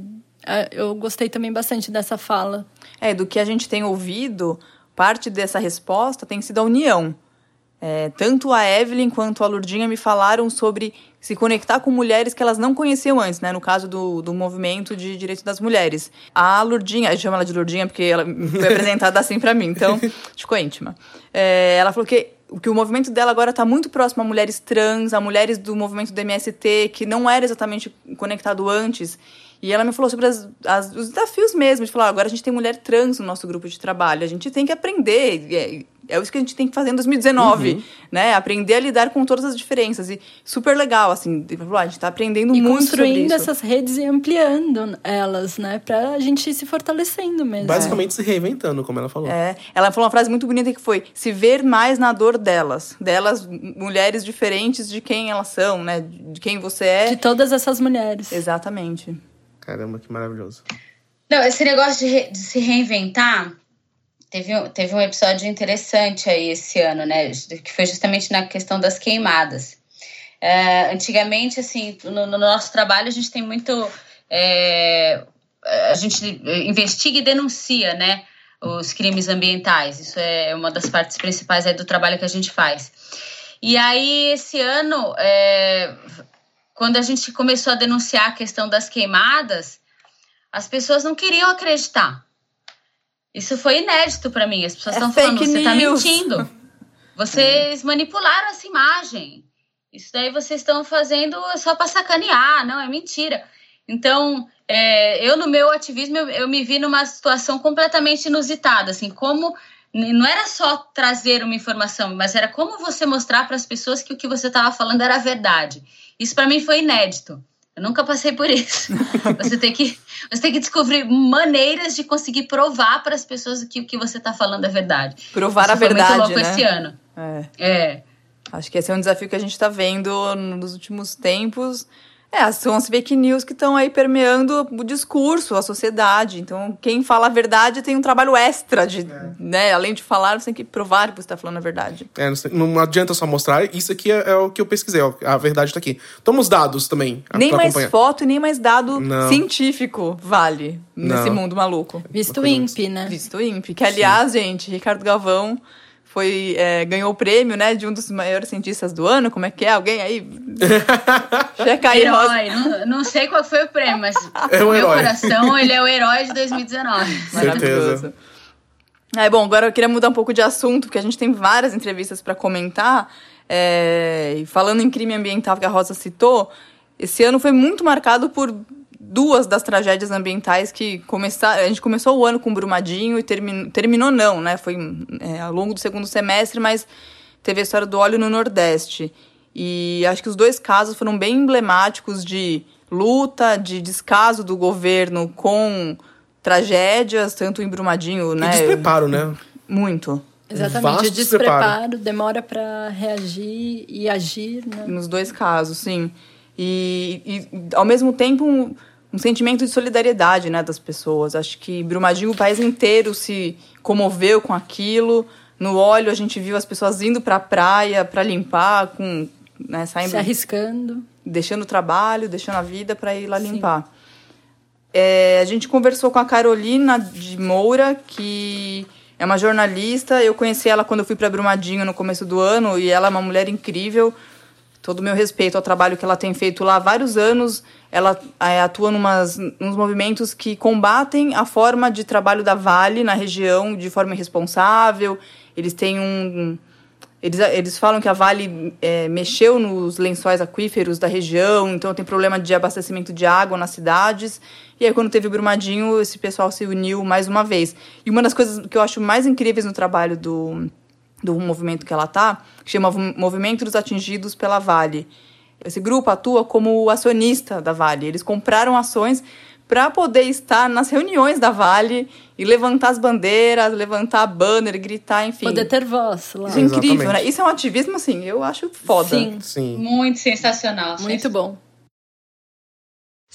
É, eu gostei também bastante dessa fala. É, do que a gente tem ouvido, parte dessa resposta tem sido a união. É, tanto a Evelyn quanto a Lurdinha me falaram sobre se conectar com mulheres que elas não conheciam antes, né? No caso do, do movimento de direitos das mulheres. A Lurdinha, eu chamo ela de Lurdinha porque ela foi apresentada assim para mim, então ficou íntima. É, ela falou que que o movimento dela agora está muito próximo a mulheres trans, a mulheres do movimento do MST, que não era exatamente conectado antes. E ela me falou sobre as, as, os desafios mesmo, de falar, agora a gente tem mulher trans no nosso grupo de trabalho, a gente tem que aprender. É, é isso que a gente tem que fazer em 2019, uhum. né? Aprender a lidar com todas as diferenças. E super legal, assim, a gente está aprendendo e muito construindo essas redes e ampliando elas, né? Pra a gente ir se fortalecendo mesmo. Basicamente se reinventando, como ela falou. É. Ela falou uma frase muito bonita que foi se ver mais na dor delas. Delas, mulheres diferentes de quem elas são, né? De quem você é. De todas essas mulheres. Exatamente. Caramba, que maravilhoso. Não, esse negócio de, re, de se reinventar, teve, teve um episódio interessante aí esse ano, né? Que foi justamente na questão das queimadas. É, antigamente, assim, no, no, nosso trabalho, a gente tem muito. É, a gente investiga e denuncia, né? Os crimes ambientais. Isso é uma das partes principais aí do trabalho que a gente faz. E aí, esse ano, é, quando a gente começou a denunciar a questão das queimadas, as pessoas não queriam acreditar. Isso foi inédito para mim. As pessoas estão é falando, você está mentindo. Vocês é. manipularam essa imagem. Isso daí vocês estão fazendo só para sacanear, não é mentira. Então, é, eu no meu ativismo eu, eu, me vi numa situação completamente inusitada, assim, como não era só trazer uma informação, mas era como você mostrar para as pessoas que o que você estava falando era verdade. Isso para mim foi inédito. Eu nunca passei por isso. Você tem que, você tem que descobrir maneiras de conseguir provar para as pessoas que o que você está falando é verdade. Provar isso a verdade, muito louco né? esse ano. É. é. Acho que esse é um desafio que a gente está vendo nos últimos tempos. É, são as fake news que estão aí permeando o discurso, a sociedade. Então, quem fala a verdade tem um trabalho extra de, é. né? Além de falar, você tem que provar que você está falando a verdade. É, não adianta só mostrar. Isso aqui é, é o que eu pesquisei, a verdade está aqui. Toma dados também. Nem mais acompanhar. foto e nem mais dado não. científico vale nesse não. mundo maluco. Visto INPE, né? Visto INPE. Que, aliás, Sim. gente, Ricardo Galvão foi é, ganhou o prêmio, né, de um dos maiores cientistas do ano. Como é que é? Alguém aí? Checa aí, herói. Não, não, sei qual foi o prêmio, mas é no meu coração ele é o herói de 2019. Certeza. É, bom, agora eu queria mudar um pouco de assunto, porque a gente tem várias entrevistas para comentar. É, falando em crime ambiental que a Rosa citou, esse ano foi muito marcado por duas das tragédias ambientais que começaram. A gente começou o ano com Brumadinho e terminou, terminou não, né? Foi é, ao longo do segundo semestre, mas teve a história do óleo no Nordeste. E acho que os dois casos foram bem emblemáticos de luta, de descaso do governo com tragédias, tanto em Brumadinho, e né? despreparo, né? Muito. Exatamente, despreparo, demora para reagir e agir, né? Nos dois casos, sim. E, e ao mesmo tempo, um, sentimento de solidariedade né, das pessoas. Acho que Brumadinho, o país inteiro se comoveu com aquilo. No óleo, a gente viu as pessoas indo para a praia para limpar, com, né, saindo, se arriscando. Deixando o trabalho, deixando a vida para ir lá Sim. limpar. É, a gente conversou com a Carolina de Moura, que é uma jornalista. Eu conheci ela quando eu fui para Brumadinho no começo do ano e ela é uma mulher incrível todo o meu respeito ao trabalho que ela tem feito lá há vários anos. Ela é, atua numas, nos movimentos que combatem a forma de trabalho da Vale na região de forma irresponsável. Eles têm um. Eles, eles falam que a Vale é, mexeu nos lençóis aquíferos da região, então tem problema de abastecimento de água nas cidades. E aí, quando teve o Brumadinho, esse pessoal se uniu mais uma vez. E uma das coisas que eu acho mais incríveis no trabalho do, do movimento que ela tá, que chama Movimento dos Atingidos pela Vale. Esse grupo atua como acionista da Vale. Eles compraram ações para poder estar nas reuniões da Vale e levantar as bandeiras, levantar banner, gritar, enfim. Poder ter voz lá. Isso é incrível, né? Isso é um ativismo, assim, eu acho foda. Sim, Sim. muito sensacional. Muito bom.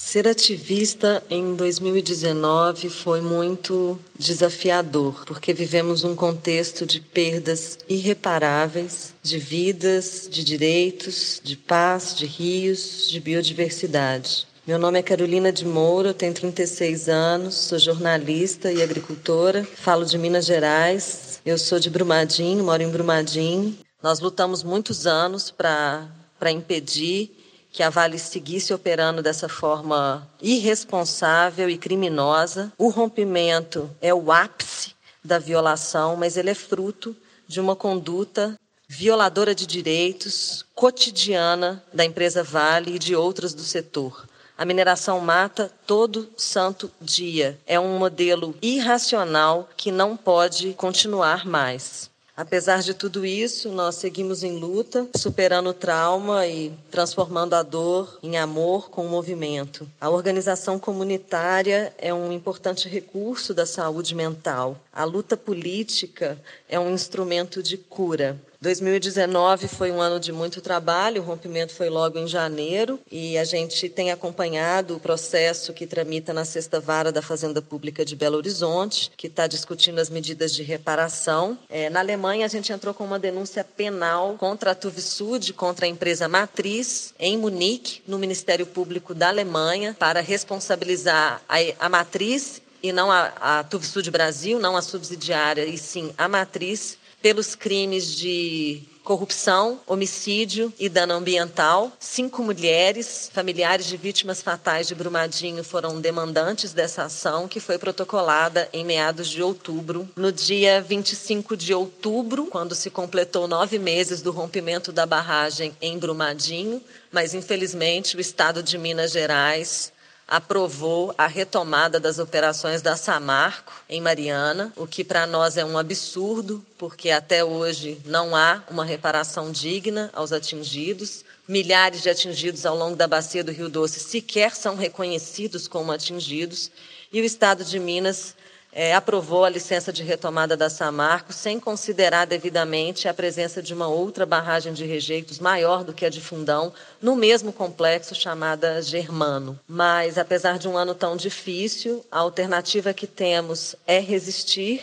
Ser ativista em 2019 foi muito desafiador, porque vivemos um contexto de perdas irreparáveis de vidas, de direitos, de paz, de rios, de biodiversidade. Meu nome é Carolina de Moura, tenho 36 anos, sou jornalista e agricultora, falo de Minas Gerais. Eu sou de Brumadinho, moro em Brumadinho. Nós lutamos muitos anos para impedir que a Vale seguisse operando dessa forma irresponsável e criminosa. O rompimento é o ápice da violação, mas ele é fruto de uma conduta violadora de direitos cotidiana da empresa Vale e de outras do setor. A mineração mata todo santo dia. É um modelo irracional que não pode continuar mais. Apesar de tudo isso, nós seguimos em luta, superando o trauma e transformando a dor em amor com o movimento. A organização comunitária é um importante recurso da saúde mental. A luta política é um instrumento de cura. 2019 foi um ano de muito trabalho, o rompimento foi logo em janeiro e a gente tem acompanhado o processo que tramita na sexta vara da Fazenda Pública de Belo Horizonte, que está discutindo as medidas de reparação. É, na Alemanha, a gente entrou com uma denúncia penal contra a Tuvisud, contra a empresa matriz, em Munique, no Ministério Público da Alemanha, para responsabilizar a, a matriz e não a, a Tuvisud Brasil, não a subsidiária, e sim a matriz pelos crimes de corrupção, homicídio e dano ambiental. Cinco mulheres, familiares de vítimas fatais de Brumadinho, foram demandantes dessa ação, que foi protocolada em meados de outubro. No dia 25 de outubro, quando se completou nove meses do rompimento da barragem em Brumadinho, mas infelizmente o Estado de Minas Gerais aprovou a retomada das operações da Samarco em Mariana, o que para nós é um absurdo, porque até hoje não há uma reparação digna aos atingidos. Milhares de atingidos ao longo da bacia do Rio Doce sequer são reconhecidos como atingidos, e o Estado de Minas é, aprovou a licença de retomada da Samarco sem considerar devidamente a presença de uma outra barragem de rejeitos maior do que a de Fundão, no mesmo complexo chamada Germano. Mas, apesar de um ano tão difícil, a alternativa que temos é resistir.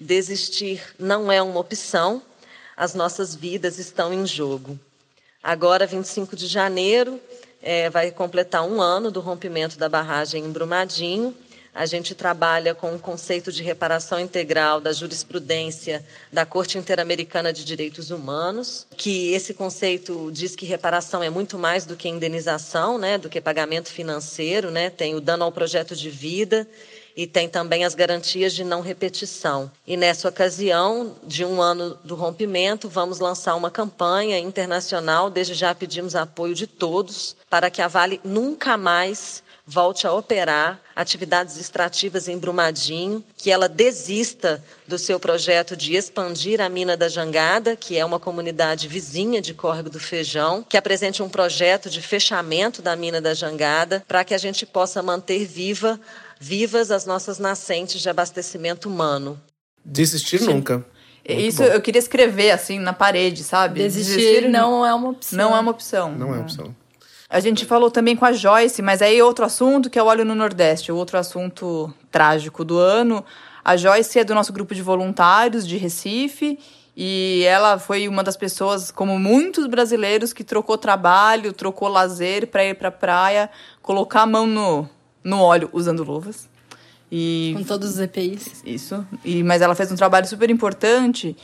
Desistir não é uma opção, as nossas vidas estão em jogo. Agora, 25 de janeiro, é, vai completar um ano do rompimento da barragem em Brumadinho a gente trabalha com o conceito de reparação integral da jurisprudência da Corte Interamericana de Direitos Humanos, que esse conceito diz que reparação é muito mais do que indenização, né, do que pagamento financeiro, né, tem o dano ao projeto de vida e tem também as garantias de não repetição. E nessa ocasião, de um ano do rompimento, vamos lançar uma campanha internacional. Desde já pedimos apoio de todos para que a Vale nunca mais volte a operar atividades extrativas em Brumadinho, que ela desista do seu projeto de expandir a mina da Jangada, que é uma comunidade vizinha de Córrego do Feijão, que apresente um projeto de fechamento da mina da Jangada, para que a gente possa manter viva, vivas as nossas nascentes de abastecimento humano. Desistir nunca. Muito Isso bom. eu queria escrever assim na parede, sabe? Desistir, Desistir não é uma opção. Não é uma opção. Não é uma opção. A gente falou também com a Joyce, mas aí outro assunto que é o óleo no Nordeste, o outro assunto trágico do ano. A Joyce é do nosso grupo de voluntários de Recife e ela foi uma das pessoas, como muitos brasileiros, que trocou trabalho, trocou lazer para ir para a praia, colocar a mão no, no óleo usando luvas. E, com todos os EPIs. Isso. E, mas ela fez um trabalho super importante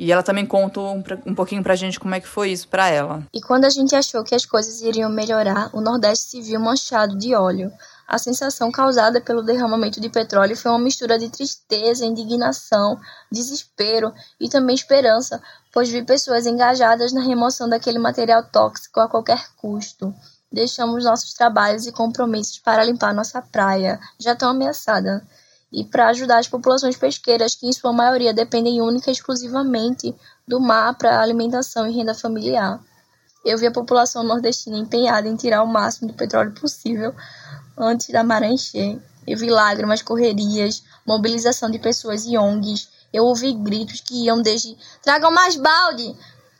e ela também contou um, um pouquinho pra gente como é que foi isso para ela. E quando a gente achou que as coisas iriam melhorar, o Nordeste se viu manchado de óleo. A sensação causada pelo derramamento de petróleo foi uma mistura de tristeza, indignação, desespero e também esperança, pois vi pessoas engajadas na remoção daquele material tóxico a qualquer custo. Deixamos nossos trabalhos e compromissos para limpar nossa praia, já tão ameaçada e para ajudar as populações pesqueiras, que em sua maioria dependem única e exclusivamente do mar para alimentação e renda familiar. Eu vi a população nordestina empenhada em tirar o máximo de petróleo possível antes da maré encher. Eu vi lágrimas, correrias, mobilização de pessoas e ONGs. Eu ouvi gritos que iam desde tragam mais balde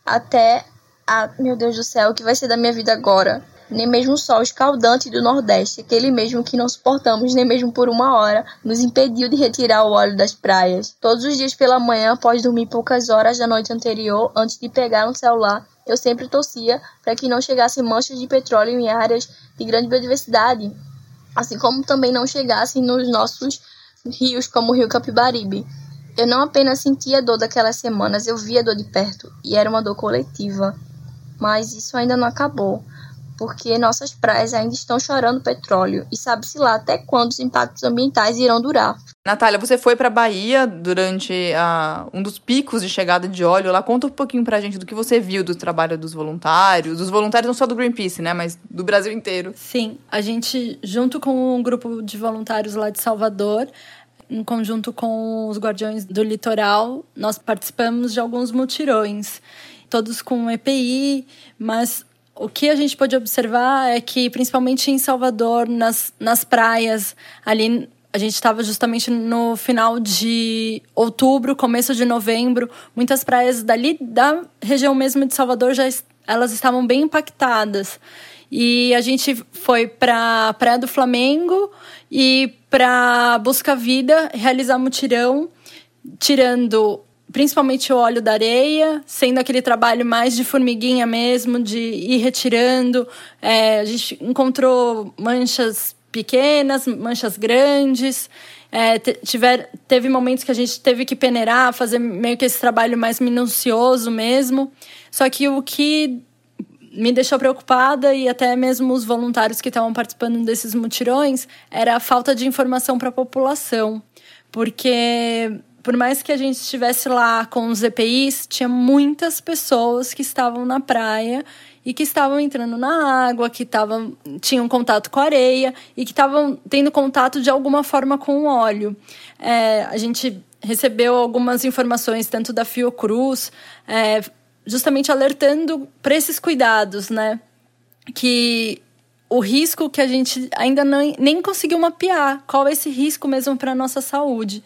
até a meu Deus do céu, o que vai ser da minha vida agora? Nem mesmo o sol escaldante do Nordeste, aquele mesmo que não suportamos nem mesmo por uma hora, nos impediu de retirar o óleo das praias. Todos os dias pela manhã, após dormir poucas horas da noite anterior, antes de pegar no celular, eu sempre torcia para que não chegassem manchas de petróleo em áreas de grande biodiversidade, assim como também não chegassem nos nossos rios, como o rio Capibaribe. Eu não apenas sentia a dor daquelas semanas, eu via a dor de perto, e era uma dor coletiva. Mas isso ainda não acabou porque nossas praias ainda estão chorando petróleo e sabe-se lá até quando os impactos ambientais irão durar. Natália, você foi para a Bahia durante uh, um dos picos de chegada de óleo. Lá conta um pouquinho para a gente do que você viu do trabalho dos voluntários, dos voluntários não só do Greenpeace, né, mas do Brasil inteiro. Sim, a gente junto com um grupo de voluntários lá de Salvador, em conjunto com os Guardiões do Litoral, nós participamos de alguns mutirões, todos com EPI, mas o que a gente pode observar é que, principalmente em Salvador, nas, nas praias, ali a gente estava justamente no final de outubro, começo de novembro. Muitas praias dali da região mesmo de Salvador já elas estavam bem impactadas. E a gente foi para a Praia do Flamengo e para Busca Vida realizar mutirão, tirando principalmente o óleo da areia, sendo aquele trabalho mais de formiguinha mesmo, de ir retirando. É, a gente encontrou manchas pequenas, manchas grandes. É, tiver, teve momentos que a gente teve que peneirar, fazer meio que esse trabalho mais minucioso mesmo. Só que o que me deixou preocupada e até mesmo os voluntários que estavam participando desses mutirões era a falta de informação para a população. Porque por mais que a gente estivesse lá com os EPIs, tinha muitas pessoas que estavam na praia e que estavam entrando na água, que estavam tinham contato com a areia e que estavam tendo contato de alguma forma com o óleo. É, a gente recebeu algumas informações tanto da Fiocruz, é, justamente alertando para esses cuidados, né? Que o risco que a gente ainda não, nem conseguiu mapear, qual é esse risco mesmo para a nossa saúde.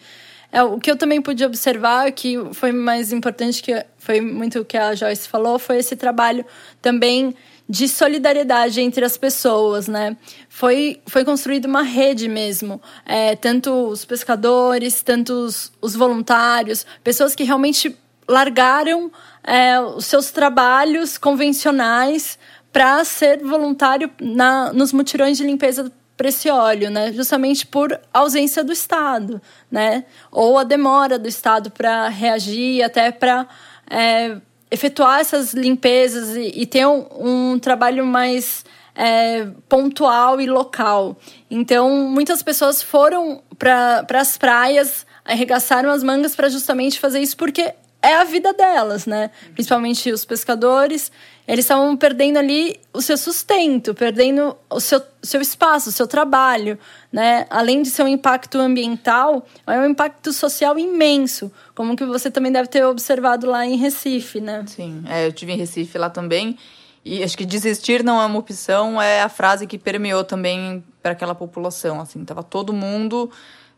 É, o que eu também pude observar, que foi mais importante, que foi muito o que a Joyce falou, foi esse trabalho também de solidariedade entre as pessoas, né? Foi, foi construída uma rede mesmo, é, tanto os pescadores, tanto os, os voluntários, pessoas que realmente largaram é, os seus trabalhos convencionais para ser voluntário na, nos mutirões de limpeza para esse óleo, né? Justamente por ausência do Estado, né? Ou a demora do Estado para reagir, até para é, efetuar essas limpezas e, e ter um, um, trabalho mais é, pontual e local. Então, muitas pessoas foram para as praias, arregaçaram as mangas para justamente fazer isso, porque é a vida delas, né? Principalmente os pescadores, eles estavam perdendo ali o seu sustento, perdendo o seu, seu espaço, o seu trabalho, né? Além de ser um impacto ambiental, é um impacto social imenso, como que você também deve ter observado lá em Recife, né? Sim, é, eu tive em Recife lá também, e acho que desistir não é uma opção, é a frase que permeou também para aquela população, assim, tava todo mundo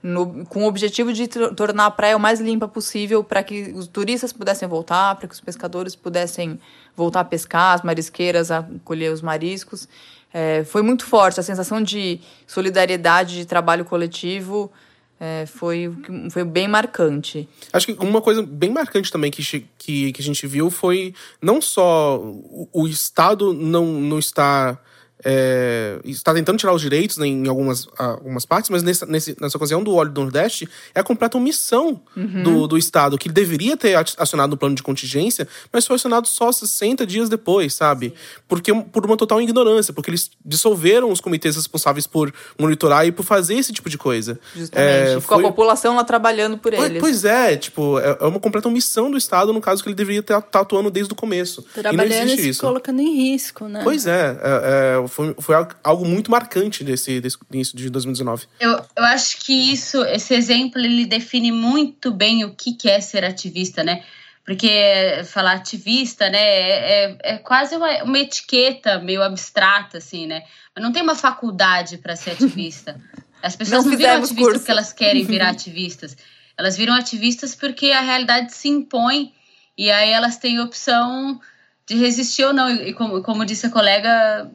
no, com o objetivo de tornar a praia o mais limpa possível para que os turistas pudessem voltar, para que os pescadores pudessem voltar a pescar, as marisqueiras a colher os mariscos. É, foi muito forte a sensação de solidariedade, de trabalho coletivo. É, foi, foi bem marcante. Acho que uma coisa bem marcante também que, que, que a gente viu foi não só o, o Estado não, não está é, está tentando tirar os direitos né, em algumas, algumas partes, mas nessa, nessa ocasião do óleo do Nordeste é a completa omissão uhum. do, do Estado, que deveria ter acionado o plano de contingência, mas foi acionado só 60 dias depois, sabe? Porque por uma total ignorância, porque eles dissolveram os comitês responsáveis por monitorar e por fazer esse tipo de coisa. Justamente. É, Ficou foi... a população lá trabalhando por eles. Pois é, tipo, é, é uma completa omissão do Estado, no caso que ele deveria estar atuando desde o começo. Trabalhando e, e se colocando em risco, né? Pois é, é, é foi, foi algo muito marcante desse, desse início de 2019. Eu, eu acho que isso, esse exemplo, ele define muito bem o que, que é ser ativista, né? Porque falar ativista, né, é, é, é quase uma, uma, etiqueta meio abstrata, assim, né? Mas não tem uma faculdade para ser ativista. As pessoas não, não viram ativistas curso. porque elas querem virar ativistas. Elas viram ativistas porque a realidade se impõe e aí elas têm opção de resistir ou não. E como, como disse a colega,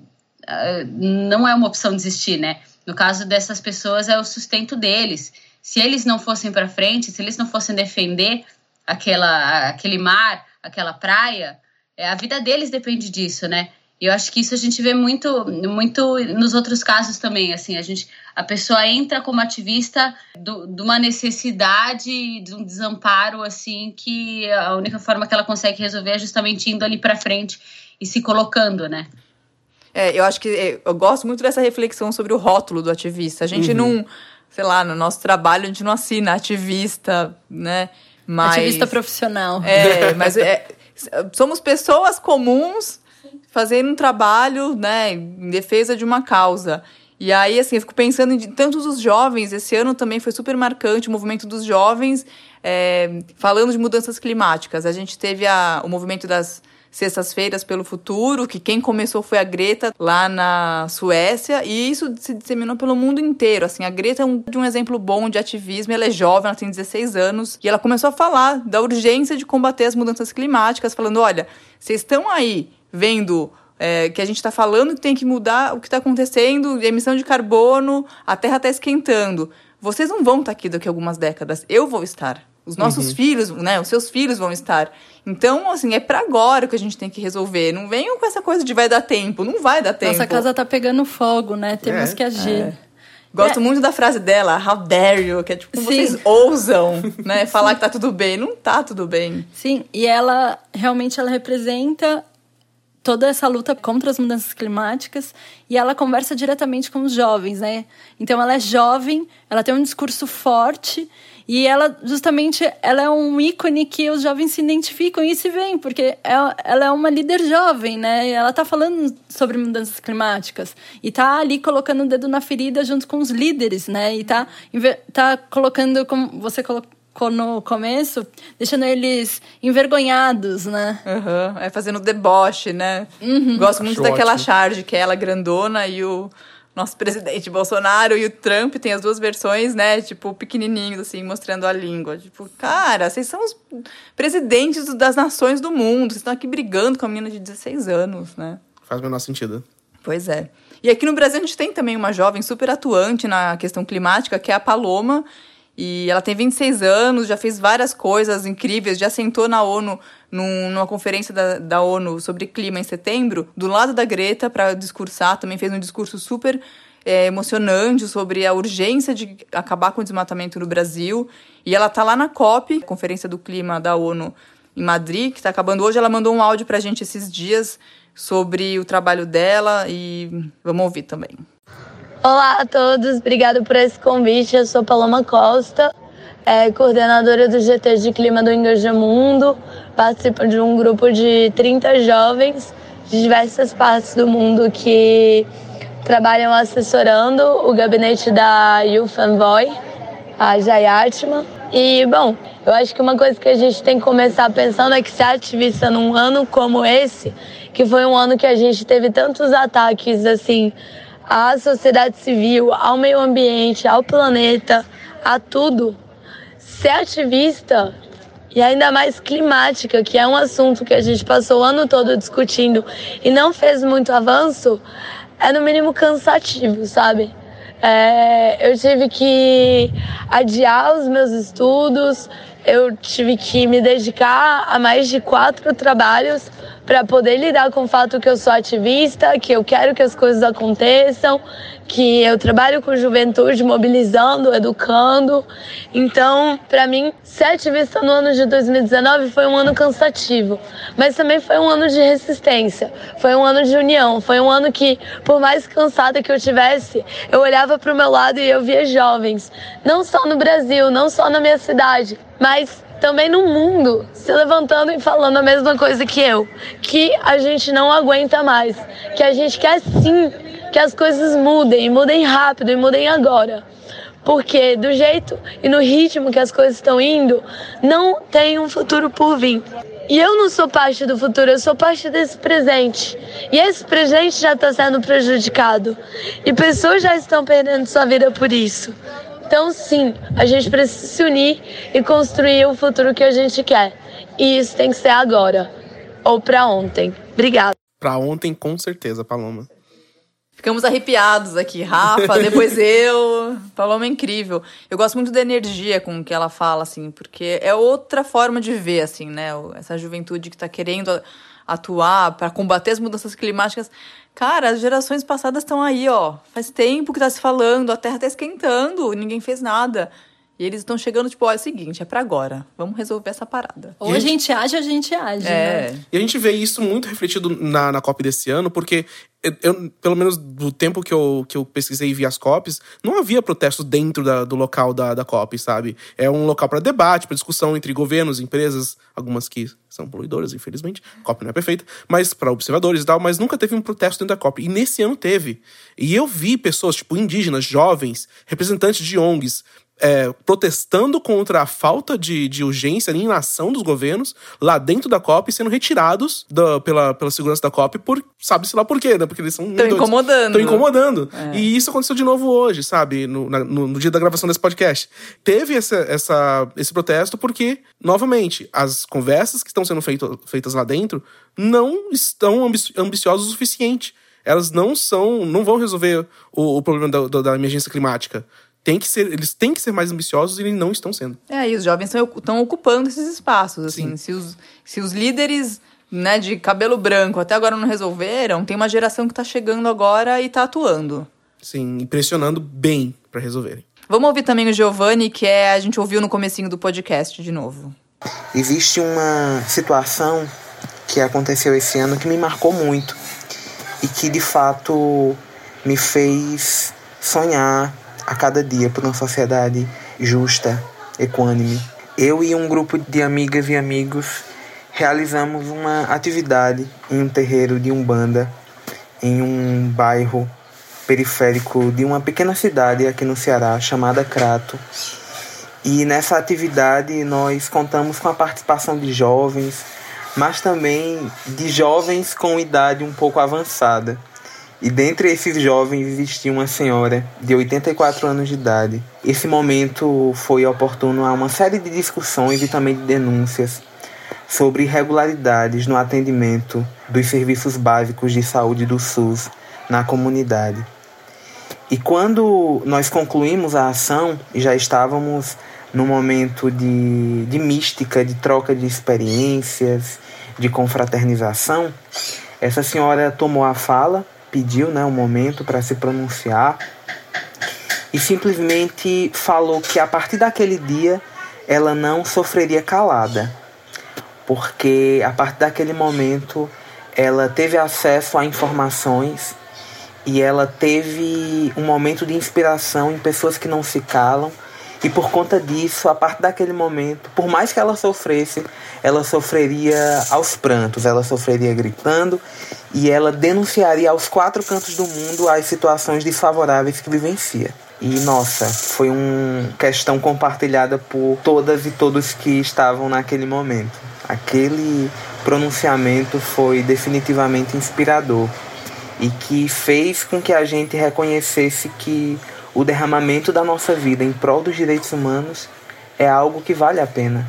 não é uma opção desistir, né? No caso dessas pessoas, é o sustento deles. Se eles não fossem para frente, se eles não fossem defender aquela, aquele mar, aquela praia, é, a vida deles depende disso, né? E eu acho que isso a gente vê muito, muito nos outros casos também. Assim, a gente, a pessoa entra como ativista de uma necessidade, de um desamparo, assim, que a única forma que ela consegue resolver é justamente indo ali para frente e se colocando, né? É, eu acho que é, eu gosto muito dessa reflexão sobre o rótulo do ativista. A gente uhum. não, sei lá, no nosso trabalho a gente não assina ativista, né? Mas, ativista profissional. É, mas é, somos pessoas comuns fazendo um trabalho, né, em defesa de uma causa. E aí, assim, eu fico pensando em tantos os jovens, esse ano também foi super marcante o movimento dos jovens, é, falando de mudanças climáticas. A gente teve a, o movimento das Sextas-feiras pelo Futuro, que quem começou foi a Greta lá na Suécia, e isso se disseminou pelo mundo inteiro. Assim, a Greta é um, um exemplo bom de ativismo, ela é jovem, ela tem 16 anos, e ela começou a falar da urgência de combater as mudanças climáticas, falando: olha, vocês estão aí vendo é, que a gente está falando que tem que mudar o que está acontecendo, emissão de carbono, a Terra está esquentando. Vocês não vão estar tá aqui daqui a algumas décadas, eu vou estar. Os nossos uhum. filhos, né? Os seus filhos vão estar. Então, assim, é para agora que a gente tem que resolver. Não venham com essa coisa de vai dar tempo. Não vai dar tempo. Nossa casa tá pegando fogo, né? Temos é, que agir. É. Gosto é. muito da frase dela, how dare you, que é tipo, Sim. vocês ousam, né, falar que tá tudo bem. Não tá tudo bem. Sim, e ela realmente ela representa toda essa luta contra as mudanças climáticas e ela conversa diretamente com os jovens, né? Então ela é jovem, ela tem um discurso forte e ela justamente ela é um ícone que os jovens se identificam e se veem, porque ela, é, ela é uma líder jovem, né? Ela está falando sobre mudanças climáticas e está ali colocando o dedo na ferida junto com os líderes, né? E está tá colocando como você colocou no começo, deixando eles envergonhados, né? Uhum. É fazendo deboche, né? Uhum. Gosto muito Acho daquela ótimo. charge, que é ela grandona e o nosso presidente Bolsonaro e o Trump tem as duas versões, né? Tipo, pequenininhos, assim, mostrando a língua. Tipo, cara, vocês são os presidentes das nações do mundo. Vocês estão aqui brigando com a menina de 16 anos, né? Faz o menor sentido. Pois é. E aqui no Brasil a gente tem também uma jovem super atuante na questão climática, que é a Paloma, e ela tem 26 anos, já fez várias coisas incríveis, já sentou na ONU, num, numa conferência da, da ONU sobre clima em setembro, do lado da Greta para discursar. Também fez um discurso super é, emocionante sobre a urgência de acabar com o desmatamento no Brasil. E ela tá lá na COP, Conferência do Clima da ONU em Madrid, que está acabando hoje. Ela mandou um áudio para a gente esses dias sobre o trabalho dela e vamos ouvir também. Olá a todos, obrigado por esse convite. Eu sou Paloma Costa, é, coordenadora do GT de Clima do Engajamundo. Participo de um grupo de 30 jovens de diversas partes do mundo que trabalham assessorando o gabinete da Youth Envoy, a Jayatma. E, bom, eu acho que uma coisa que a gente tem que começar pensando é que ser ativista num ano como esse, que foi um ano que a gente teve tantos ataques, assim, à sociedade civil, ao meio ambiente, ao planeta, a tudo. Ser ativista e ainda mais climática, que é um assunto que a gente passou o ano todo discutindo e não fez muito avanço, é no mínimo cansativo, sabe? É, eu tive que adiar os meus estudos, eu tive que me dedicar a mais de quatro trabalhos para poder lidar com o fato que eu sou ativista, que eu quero que as coisas aconteçam, que eu trabalho com juventude, mobilizando, educando. Então, para mim, ser ativista no ano de 2019 foi um ano cansativo, mas também foi um ano de resistência, foi um ano de união, foi um ano que, por mais cansada que eu tivesse, eu olhava para o meu lado e eu via jovens, não só no Brasil, não só na minha cidade, mas também no mundo se levantando e falando a mesma coisa que eu, que a gente não aguenta mais, que a gente quer sim que as coisas mudem, mudem rápido e mudem agora. Porque do jeito e no ritmo que as coisas estão indo, não tem um futuro por vir. E eu não sou parte do futuro, eu sou parte desse presente. E esse presente já está sendo prejudicado. E pessoas já estão perdendo sua vida por isso. Então, sim, a gente precisa se unir e construir o futuro que a gente quer. E isso tem que ser agora ou para ontem. Obrigada. Para ontem, com certeza, Paloma. Ficamos arrepiados aqui, Rafa, depois eu. Paloma é incrível. Eu gosto muito da energia com que ela fala, assim, porque é outra forma de ver, assim, né? Essa juventude que está querendo atuar para combater as mudanças climáticas. Cara, as gerações passadas estão aí, ó. Faz tempo que tá se falando, a Terra tá esquentando, ninguém fez nada. E eles estão chegando, tipo, ó, é o seguinte, é para agora. Vamos resolver essa parada. Ou a gente age, a gente age. É. Né? E a gente vê isso muito refletido na, na COP desse ano, porque eu, eu, pelo menos do tempo que eu, que eu pesquisei e vi as COPs, não havia protestos dentro da, do local da, da COP, sabe? É um local para debate, para discussão entre governos, empresas, algumas que são poluidoras, infelizmente. A COP não é perfeita, mas para observadores e tal, mas nunca teve um protesto dentro da COP. E nesse ano teve. E eu vi pessoas, tipo, indígenas, jovens, representantes de ONGs, é, protestando contra a falta de, de urgência, de inação dos governos lá dentro da COP, sendo retirados da, pela, pela segurança da COP por sabe-se lá por quê, né? Porque eles são. Estão incomodando. Estão incomodando. É. E isso aconteceu de novo hoje, sabe? No, na- no, no dia da gravação desse podcast. Teve essa, essa, esse protesto porque, novamente, as conversas que estão sendo feito, feitas lá dentro não estão ambi ambiciosas o suficiente. Elas não são. não vão resolver o, o problema da- da emergência climática. Tem que ser, eles têm que ser mais ambiciosos e eles não estão sendo. É, e os jovens estão ocupando esses espaços, assim. Se os, se os líderes né, de cabelo branco até agora não resolveram, tem uma geração que tá chegando agora e tá atuando. Sim, impressionando bem para resolverem. Vamos ouvir também o Giovanni, que é a gente ouviu no comecinho do podcast de novo. Existe uma situação que aconteceu esse ano que me marcou muito e que de fato me fez sonhar a cada dia por uma sociedade justa, equânime. Eu e um grupo de amigas e amigos realizamos uma atividade em um terreiro de Umbanda em um bairro periférico de uma pequena cidade aqui no Ceará chamada Crato. E nessa atividade nós contamos com a participação de jovens, mas também de jovens com idade um pouco avançada. E dentre esses jovens existia uma senhora de 84 anos de idade. Esse momento foi oportuno a uma série de discussões e também de denúncias sobre irregularidades no atendimento dos serviços básicos de saúde do SUS na comunidade. E quando nós concluímos a ação já estávamos no momento de, de mística, de troca de experiências, de confraternização, essa senhora tomou a fala, pediu né, um momento para se pronunciar e simplesmente falou que a partir daquele dia ela não sofreria calada, porque a partir daquele momento ela teve acesso a informações e ela teve um momento de inspiração em pessoas que não se calam. E por conta disso, a partir daquele momento, por mais que ela sofresse, ela sofreria aos prantos, ela sofreria gritando e ela denunciaria aos quatro cantos do mundo as situações desfavoráveis que vivencia. E nossa, foi uma questão compartilhada por todas e todos que estavam naquele momento. Aquele pronunciamento foi definitivamente inspirador e que fez com que a gente reconhecesse que o derramamento da nossa vida em prol dos direitos humanos é algo que vale a pena.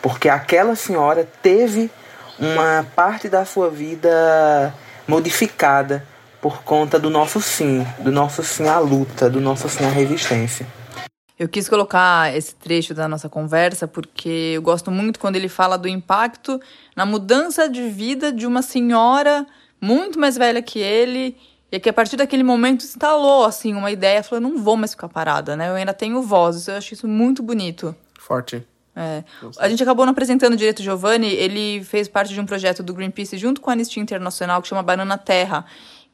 Porque aquela senhora teve uma parte da sua vida modificada por conta do nosso sim, do nosso sim à luta, do nosso sim à resistência. Eu quis colocar esse trecho da nossa conversa porque eu gosto muito quando ele fala do impacto na mudança de vida de uma senhora muito mais velha que ele e que a partir daquele momento instalou assim uma ideia, falou não vou mais ficar parada, né? Eu ainda tenho voz, eu acho isso muito bonito. Forte. É. A gente acabou não apresentando direito o Giovanni, ele fez parte de um projeto do Greenpeace junto com a Anistia Internacional que chama Banana Terra,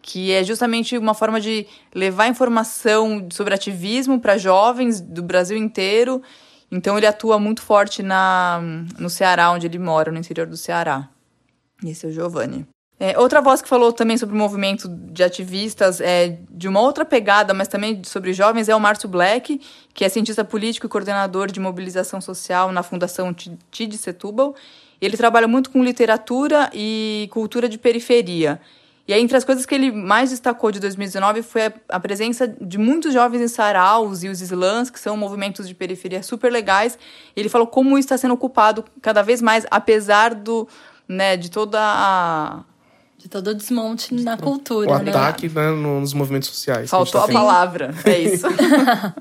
que é justamente uma forma de levar informação sobre ativismo para jovens do Brasil inteiro. Então ele atua muito forte na, no Ceará, onde ele mora, no interior do Ceará. Esse é o Giovanni. É, outra voz que falou também sobre o movimento de ativistas é de uma outra pegada, mas também sobre jovens, é o Márcio Black, que é cientista político e coordenador de mobilização social na Fundação TID Setúbal. Ele trabalha muito com literatura e cultura de periferia. E aí, entre as coisas que ele mais destacou de 2019 foi a, a presença de muitos jovens em saraus e os slams, que são movimentos de periferia super legais. Ele falou como isso está sendo ocupado cada vez mais, apesar do, né, de toda a de todo o desmonte na cultura. O né? ataque né, nos movimentos sociais. Faltou a, tá a palavra, é isso.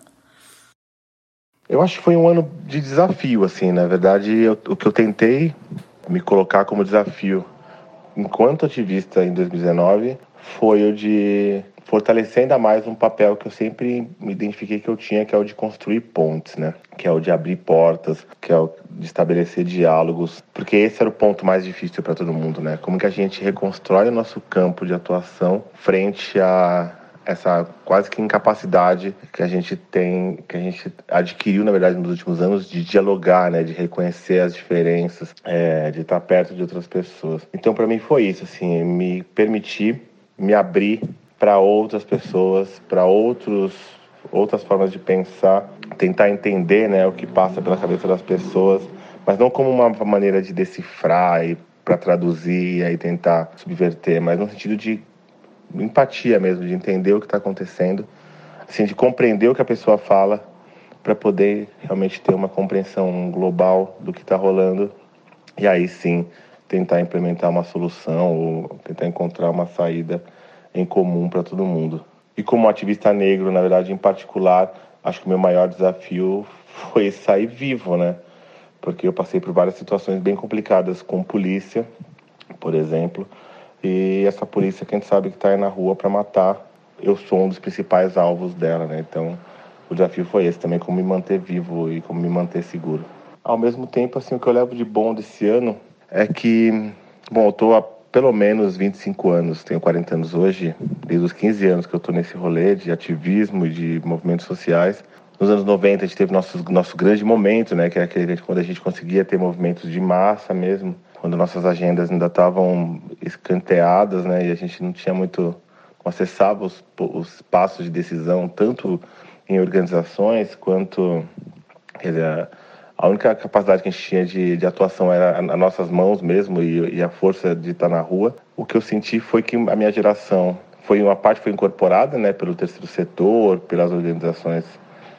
eu acho que foi um ano de desafio, assim. Na verdade, eu, o que eu tentei me colocar como desafio enquanto ativista em 2019 foi o de fortalecer ainda mais um papel que eu sempre me identifiquei que eu tinha, que é o de construir pontes, né? Que é o de abrir portas, que é o de estabelecer diálogos, porque esse era o ponto mais difícil para todo mundo, né? Como que a gente reconstrói o nosso campo de atuação frente a essa quase que incapacidade que a gente tem, que a gente adquiriu na verdade nos últimos anos de dialogar, né, de reconhecer as diferenças, é, de estar perto de outras pessoas. Então para mim foi isso, assim, me permitir me abrir para outras pessoas, para outros outras formas de pensar tentar entender né, o que passa pela cabeça das pessoas, mas não como uma maneira de decifrar e para traduzir e tentar subverter, mas no sentido de empatia mesmo, de entender o que está acontecendo, assim, de compreender o que a pessoa fala para poder realmente ter uma compreensão global do que está rolando e aí sim tentar implementar uma solução ou tentar encontrar uma saída em comum para todo mundo. E como ativista negro, na verdade, em particular, acho que o meu maior desafio foi sair vivo, né? Porque eu passei por várias situações bem complicadas com polícia, por exemplo, e essa polícia que a gente sabe que está aí na rua para matar, eu sou um dos principais alvos dela, né? Então, o desafio foi esse também, como me manter vivo e como me manter seguro. Ao mesmo tempo, assim, o que eu levo de bom desse ano é que, bom, eu há pelo menos 25 anos, tenho 40 anos hoje, desde os 15 anos que eu tô nesse rolê de ativismo e de movimentos sociais. Nos anos 90 a gente teve nosso, nosso grande momento, né, que é aquele quando a gente conseguia ter movimentos de massa mesmo, quando nossas agendas ainda estavam escanteadas, né, e a gente não tinha muito, não acessava os, os passos de decisão, tanto em organizações quanto quer dizer, a única capacidade que a gente tinha de, de atuação era as nossas mãos mesmo e, e, a força de estar na rua. O que eu senti foi que a minha geração foi uma parte foi incorporada, né, pelo terceiro setor, pelas organizações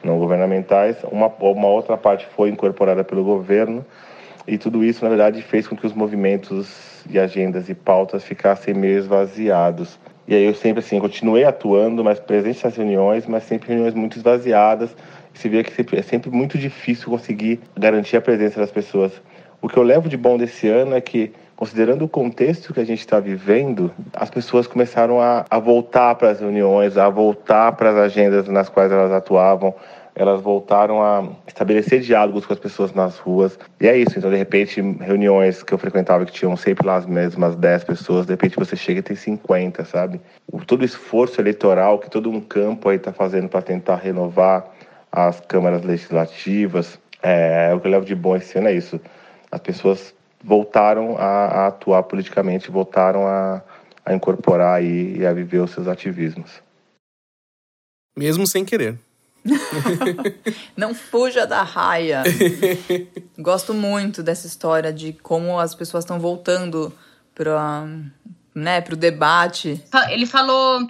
não governamentais, uma, uma outra parte foi incorporada pelo governo e tudo isso na verdade fez com que os movimentos e agendas e pautas ficassem meio esvaziados. E aí eu sempre assim continuei atuando, mas presente nas reuniões, mas sempre reuniões muito esvaziadas se vê que é sempre muito difícil conseguir garantir a presença das pessoas. O que eu levo de bom desse ano é que, considerando o contexto que a gente está vivendo, as pessoas começaram a, a voltar para as reuniões, a voltar para as agendas nas quais elas atuavam, elas voltaram a estabelecer diálogos com as pessoas nas ruas. E é isso, então de repente, reuniões que eu frequentava que tinham sempre lá as mesmas 10 pessoas, de repente você chega e tem 50, sabe? todo o esforço eleitoral que todo um campo aí está fazendo para tentar renovar as câmaras legislativas. É, o que eu levo de bom esse ano é isso. As pessoas voltaram a, a atuar politicamente, voltaram a, a incorporar e, e a viver os seus ativismos. Mesmo sem querer. Não fuja da raia. Gosto muito dessa história de como as pessoas estão voltando para né, o debate. Ele falou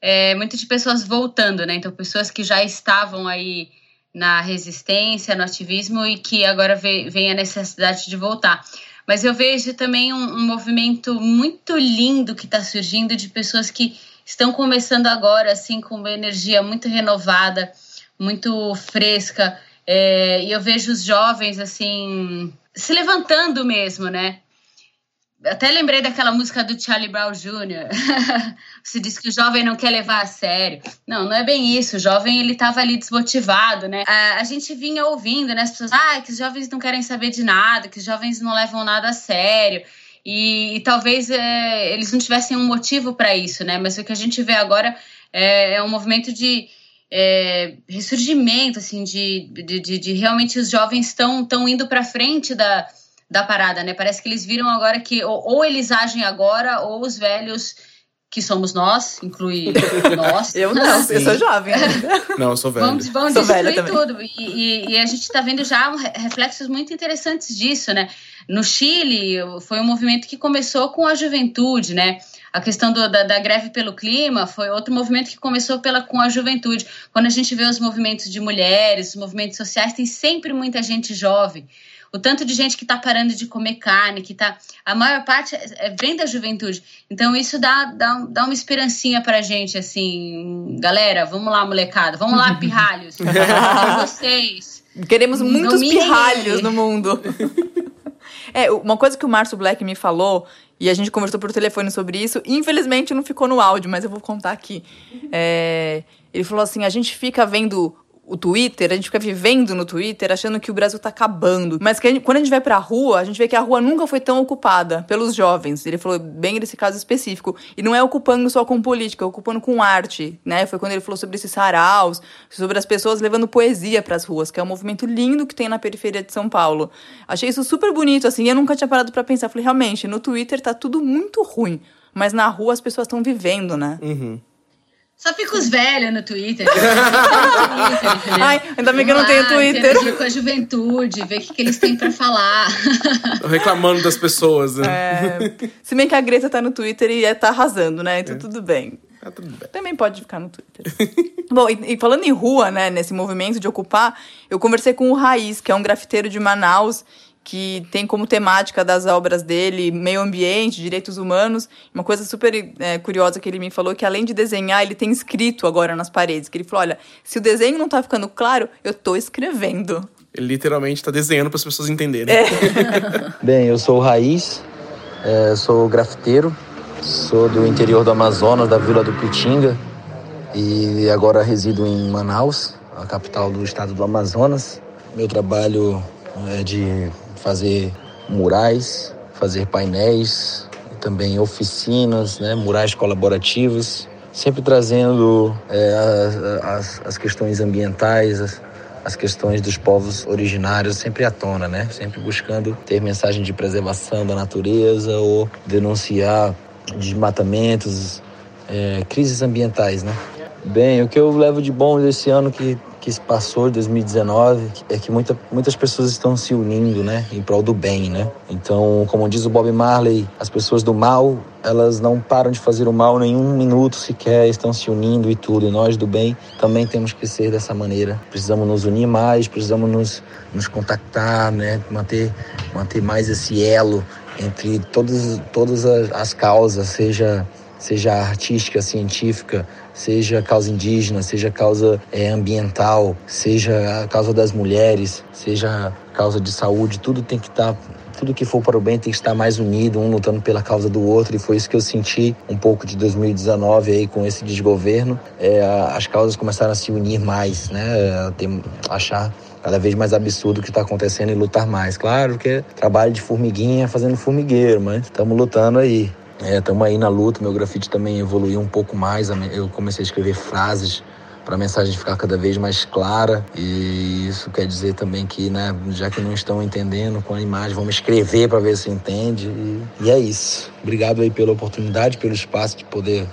é, muitas pessoas voltando, né? Então, pessoas que já estavam aí na resistência, no ativismo e que agora vem a necessidade de voltar. Mas eu vejo também um, um movimento muito lindo que está surgindo de pessoas que estão começando agora, assim, com uma energia muito renovada, muito fresca. É, e eu vejo os jovens, assim, se levantando mesmo, né? Até lembrei daquela música do Charlie Brown Jr. Você disse que o jovem não quer levar a sério. Não, não é bem isso. O jovem ele estava ali desmotivado, né? A, a, gente vinha ouvindo, né? As pessoas, ah, que os jovens não querem saber de nada, que os jovens não levam nada a sério. E, e talvez é, eles não tivessem um motivo para isso, né? Mas o que a gente vê agora é, é um movimento de é, ressurgimento, assim, de, de, de, de realmente os jovens estão indo para frente da da parada, né? Parece que eles viram agora que ou, ou eles agem agora, ou os velhos que somos nós, inclui nós. eu não, Sim. eu sou jovem Não, eu sou velho. Vamos, vamos sou destruir tudo. E, e, e, a gente está vendo já reflexos muito interessantes disso, né? No Chile, foi um movimento que começou com a juventude, né? A questão do, da, da, greve pelo clima foi outro movimento que começou pela, com a juventude. Quando a gente vê os movimentos de mulheres, os movimentos sociais, tem sempre muita gente jovem o tanto de gente que está parando de comer carne, que tá. A maior parte é, é, vem da juventude. Então, isso dá, dá, dá uma esperancinha pra gente, assim, galera, vamos lá, molecada, vamos lá, pirralhos. vocês. Queremos muitos pirralhos no mundo. é, uma coisa que o Márcio Black me falou, e a gente conversou por telefone sobre isso, infelizmente não ficou no áudio, mas eu vou contar aqui. É, ele falou assim: a gente fica vendo o Twitter, a gente fica vivendo no Twitter achando que o Brasil tá acabando. Mas a gente, quando a gente vai pra rua, a gente vê que a rua nunca foi tão ocupada pelos jovens. Ele falou bem desse caso específico. E não é ocupando só com política, é ocupando com arte, né? Foi quando ele falou sobre esses saraus, sobre as pessoas levando poesia para as ruas, que é um movimento lindo que tem na periferia de São Paulo. Achei isso super bonito, assim, e eu nunca tinha parado para pensar. Falei, realmente, no Twitter tá tudo muito ruim, mas na rua as pessoas estão vivendo, né? Uhum. Só fica os velhos no Twitter. Ai, ainda bem que eu não tenho Twitter. Interagir com a juventude, ver o que, que eles têm pra falar. Reclamando das pessoas, né? É, se bem que a Greta tá no Twitter e tá arrasando, né? Então tudo bem. Tá tudo bem. Também pode ficar no Twitter. Bom, e, e falando em rua, né, nesse movimento de ocupar, eu conversei com o Raiz, que é um grafiteiro de Manaus, que tem como temática das obras dele meio ambiente, direitos humanos. Uma coisa super é, curiosa que ele me falou que além de desenhar, ele tem escrito agora nas paredes. Que ele falou: olha, se o desenho não tá ficando claro, eu tô escrevendo. Ele literalmente tá desenhando para as pessoas entenderem. É. Bem, eu sou o Raiz, é, sou grafiteiro, sou do interior do Amazonas, da Vila do Pitinga, e agora resido em Manaus, a capital do estado do Amazonas. Meu trabalho é de fazer murais, fazer painéis, também oficinas, né, murais colaborativos, sempre trazendo é, as, as questões ambientais, as, as questões dos povos originários sempre à tona, né? Sempre buscando ter mensagem de preservação da natureza ou denunciar desmatamentos, é, crises ambientais, né? Bem, o que eu levo de bom desse ano que que se passou em 2019 é que muita, muitas pessoas estão se unindo, né, em prol do bem, né? Então, como diz o Bob Marley, as pessoas do mal, elas não param de fazer o mal nenhum minuto sequer, estão se unindo e tudo. E nós do bem também temos que ser dessa maneira. Precisamos nos unir mais, precisamos nos, nos contactar, né, manter, manter mais esse elo entre todas, todas as, as causas, seja seja artística, científica, seja causa indígena, seja causa é, ambiental, seja a causa das mulheres, seja causa de saúde, tudo tem que estar tá tudo que for para o bem tem que estar mais unido, um lutando pela causa do outro, e foi isso que eu senti um pouco de 2019 aí com esse desgoverno. É, as causas começaram a se unir mais, né? A ter, achar cada vez mais absurdo o que está acontecendo e lutar mais. Claro que é trabalho de formiguinha fazendo formigueiro, mas estamos lutando aí. Estamos é, aí na luta, meu grafite também evoluiu um pouco mais. Eu comecei a escrever frases para a mensagem ficar cada vez mais clara. E isso quer dizer também que, né, já que não estão entendendo com a imagem, vamos escrever para ver se entende. E, e, é isso. Obrigado aí pela oportunidade, pelo espaço de poder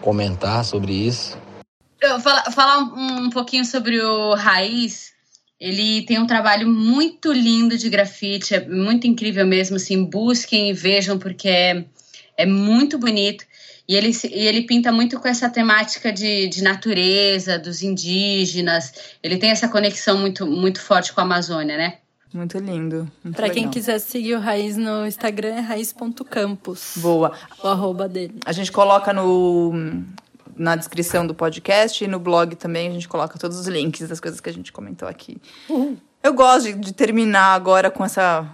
comentar sobre isso. Falar, um, um pouquinho sobre o Raiz. Ele tem um trabalho muito lindo de grafite, é muito incrível mesmo. Assim, busquem e vejam, porque é é muito bonito. E ele, e ele pinta muito com essa temática de, de natureza, dos indígenas. Ele tem essa conexão muito, muito forte com a Amazônia, né? Muito lindo. Para quem quiser seguir o Raiz no Instagram é raiz.campus. Boa. O arroba dele. A gente coloca no, na descrição do podcast e no blog também a gente coloca todos os links das coisas que a gente comentou aqui. Uhum. Eu gosto de, de terminar agora com essa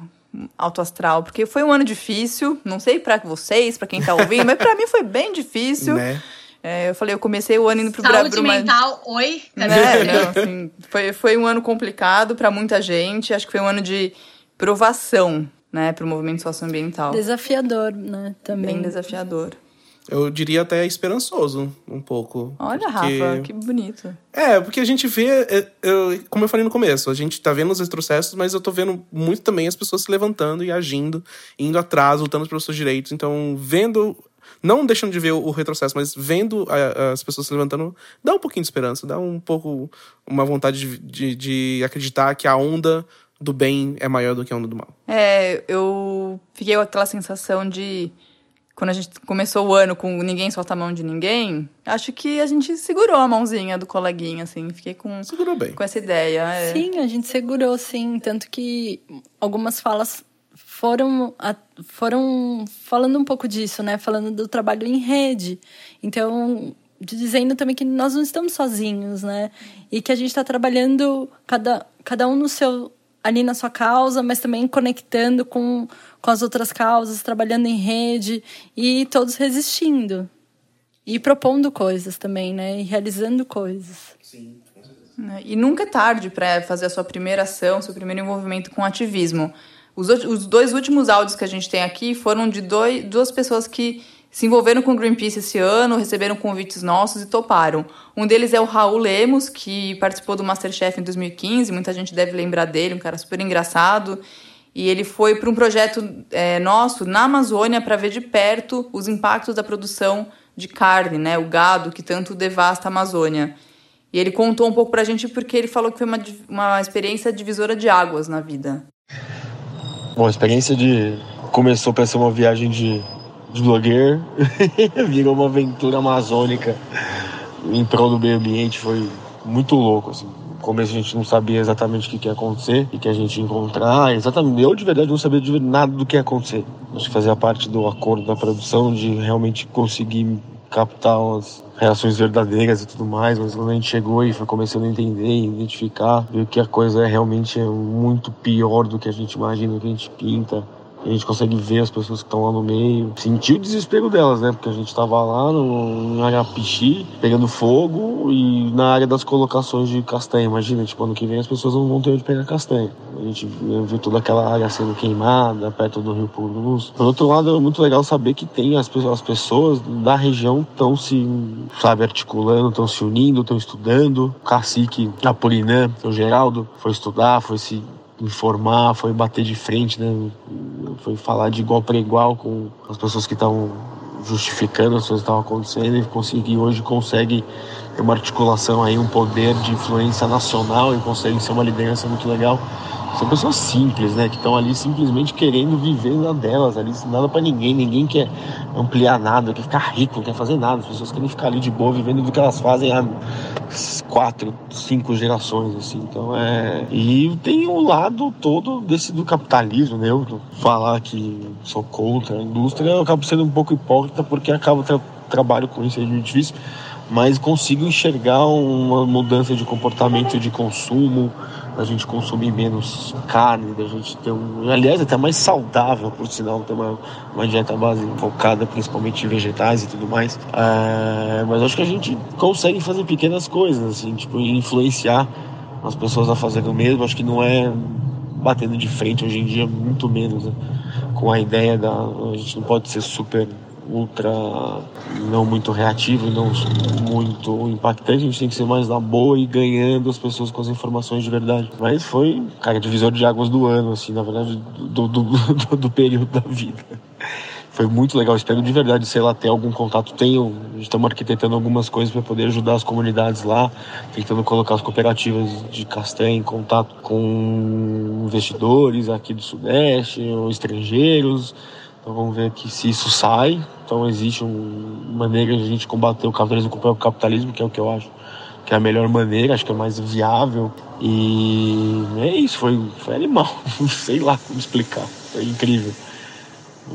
alto astral, porque foi um ano difícil, não sei para vocês, para quem tá ouvindo, mas para mim foi bem difícil. Né? É, eu falei, eu comecei o ano indo pro Saúde Brasil. mental, oi? Né? Não, assim, foi, foi um ano complicado para muita gente. Acho que foi um ano de provação, né, para o movimento socioambiental. Desafiador, né? Também. Bem desafiador. Eu diria até esperançoso, um pouco. Olha, porque... Rafa, que bonito. É, porque a gente vê, é, eu, como eu falei no começo, a gente tá vendo os retrocessos, mas eu tô vendo muito também as pessoas se levantando e agindo, indo atrás, lutando pelos seus direitos. Então, vendo, não deixando de ver o retrocesso, mas vendo as pessoas se levantando, dá um pouquinho de esperança, dá um pouco, uma vontade de, de, de acreditar que a onda do bem é maior do que a onda do mal. É, eu fiquei com aquela sensação de quando a gente começou o ano com ninguém solta a mão de ninguém, acho que a gente segurou a mãozinha do coleguinha, assim. Fiquei com, segurou bem. com essa ideia. É. Sim, a gente segurou, sim. Tanto que algumas falas foram, foram falando um pouco disso, né? Falando do trabalho em rede. Então, dizendo também que nós não estamos sozinhos, né? E que a gente está trabalhando cada, cada um no seu ali na sua causa, mas também conectando com, com as outras causas, trabalhando em rede e todos resistindo. E propondo coisas também, né? E realizando coisas. Sim. Né? E nunca é tarde para fazer a sua primeira ação, seu primeiro envolvimento com ativismo. Os, os dois últimos áudios que a gente tem aqui foram de dois, duas pessoas que se envolveram com o Greenpeace esse ano, receberam convites nossos e toparam. Um deles é o Raul Lemos, que participou do Masterchef em 2015, muita gente deve lembrar dele, um cara super engraçado. E ele foi para um projeto é, nosso na Amazônia para ver de perto os impactos da produção de carne, né? O gado que tanto devasta a Amazônia. E ele contou um pouco pra gente porque ele falou que foi uma, uma experiência divisora de águas na vida. Bom, a experiência de. Começou para ser uma viagem de blogueiro, virou uma aventura amazônica em prol do meio ambiente. Foi muito louco, assim. No começo a gente não sabia exatamente o que, ia acontecer, o que, a gente ia encontrar. Exatamente, eu de verdade não sabia de nada do que ia acontecer. Acho que fazia parte do acordo da produção de realmente conseguir captar umas reações verdadeiras e tudo mais, mas quando a gente chegou e foi começando a entender, identificar, viu que a coisa é realmente muito pior do que a gente imagina, do que a gente pinta. A gente consegue ver as pessoas que estão lá no meio, sentir o desespero delas, né? Porque a gente estava lá no, em Arapixi, pegando fogo e na área das colocações de castanha. Imagina, tipo, ano que vem as pessoas não vão ter onde pegar castanha. A gente viu toda aquela área sendo queimada, perto do Rio Purus. Por outro lado, é muito legal saber que tem as, as pessoas da região estão se, sabe, articulando, estão se unindo, estão estudando. O cacique Apolinã, o Geraldo, foi estudar, foi se informar, foi bater de frente, né? Foi falar de igual para igual com as pessoas que estavam justificando as coisas que estavam acontecendo e conseguir hoje consegue ter uma articulação aí, um poder de influência nacional e consegue ser uma liderança muito legal são pessoas simples, né? Que estão ali simplesmente querendo viver na delas, ali, nada para ninguém, ninguém quer ampliar nada, quer ficar rico, não quer fazer nada. As pessoas querem ficar ali de boa, vivendo do que elas fazem há quatro, cinco gerações, assim. Então é. E tem o um lado todo desse do capitalismo, né? Eu falar que sou contra a indústria, eu acabo sendo um pouco hipócrita porque acabo tra trabalho com isso, é muito difícil mas consigo enxergar uma mudança de comportamento de consumo, a gente consumir menos carne, da gente ter um. Aliás, até mais saudável, por sinal, ter uma, uma dieta base focada principalmente em vegetais e tudo mais. É, mas acho que a gente consegue fazer pequenas coisas, assim, tipo, influenciar as pessoas a fazerem o mesmo. Acho que não é batendo de frente hoje em dia, muito menos, né? Com a ideia da. A gente não pode ser super ultra não muito reativo, não muito impactante, a gente tem que ser mais na boa e ganhando as pessoas com as informações de verdade. Mas foi, cara, divisor de águas do ano, assim, na verdade, do, do, do, do período da vida. Foi muito legal, espero de verdade, sei lá, ter algum contato. Tenho, estamos arquitetando algumas coisas para poder ajudar as comunidades lá, tentando colocar as cooperativas de castanha em contato com investidores aqui do Sudeste, ou estrangeiros, então vamos ver aqui se isso sai. Então existe uma maneira de a gente combater o capitalismo com o capitalismo, que é o que eu acho que é a melhor maneira, acho que é mais viável. E é isso, foi, foi animal. Sei lá como explicar. Foi incrível.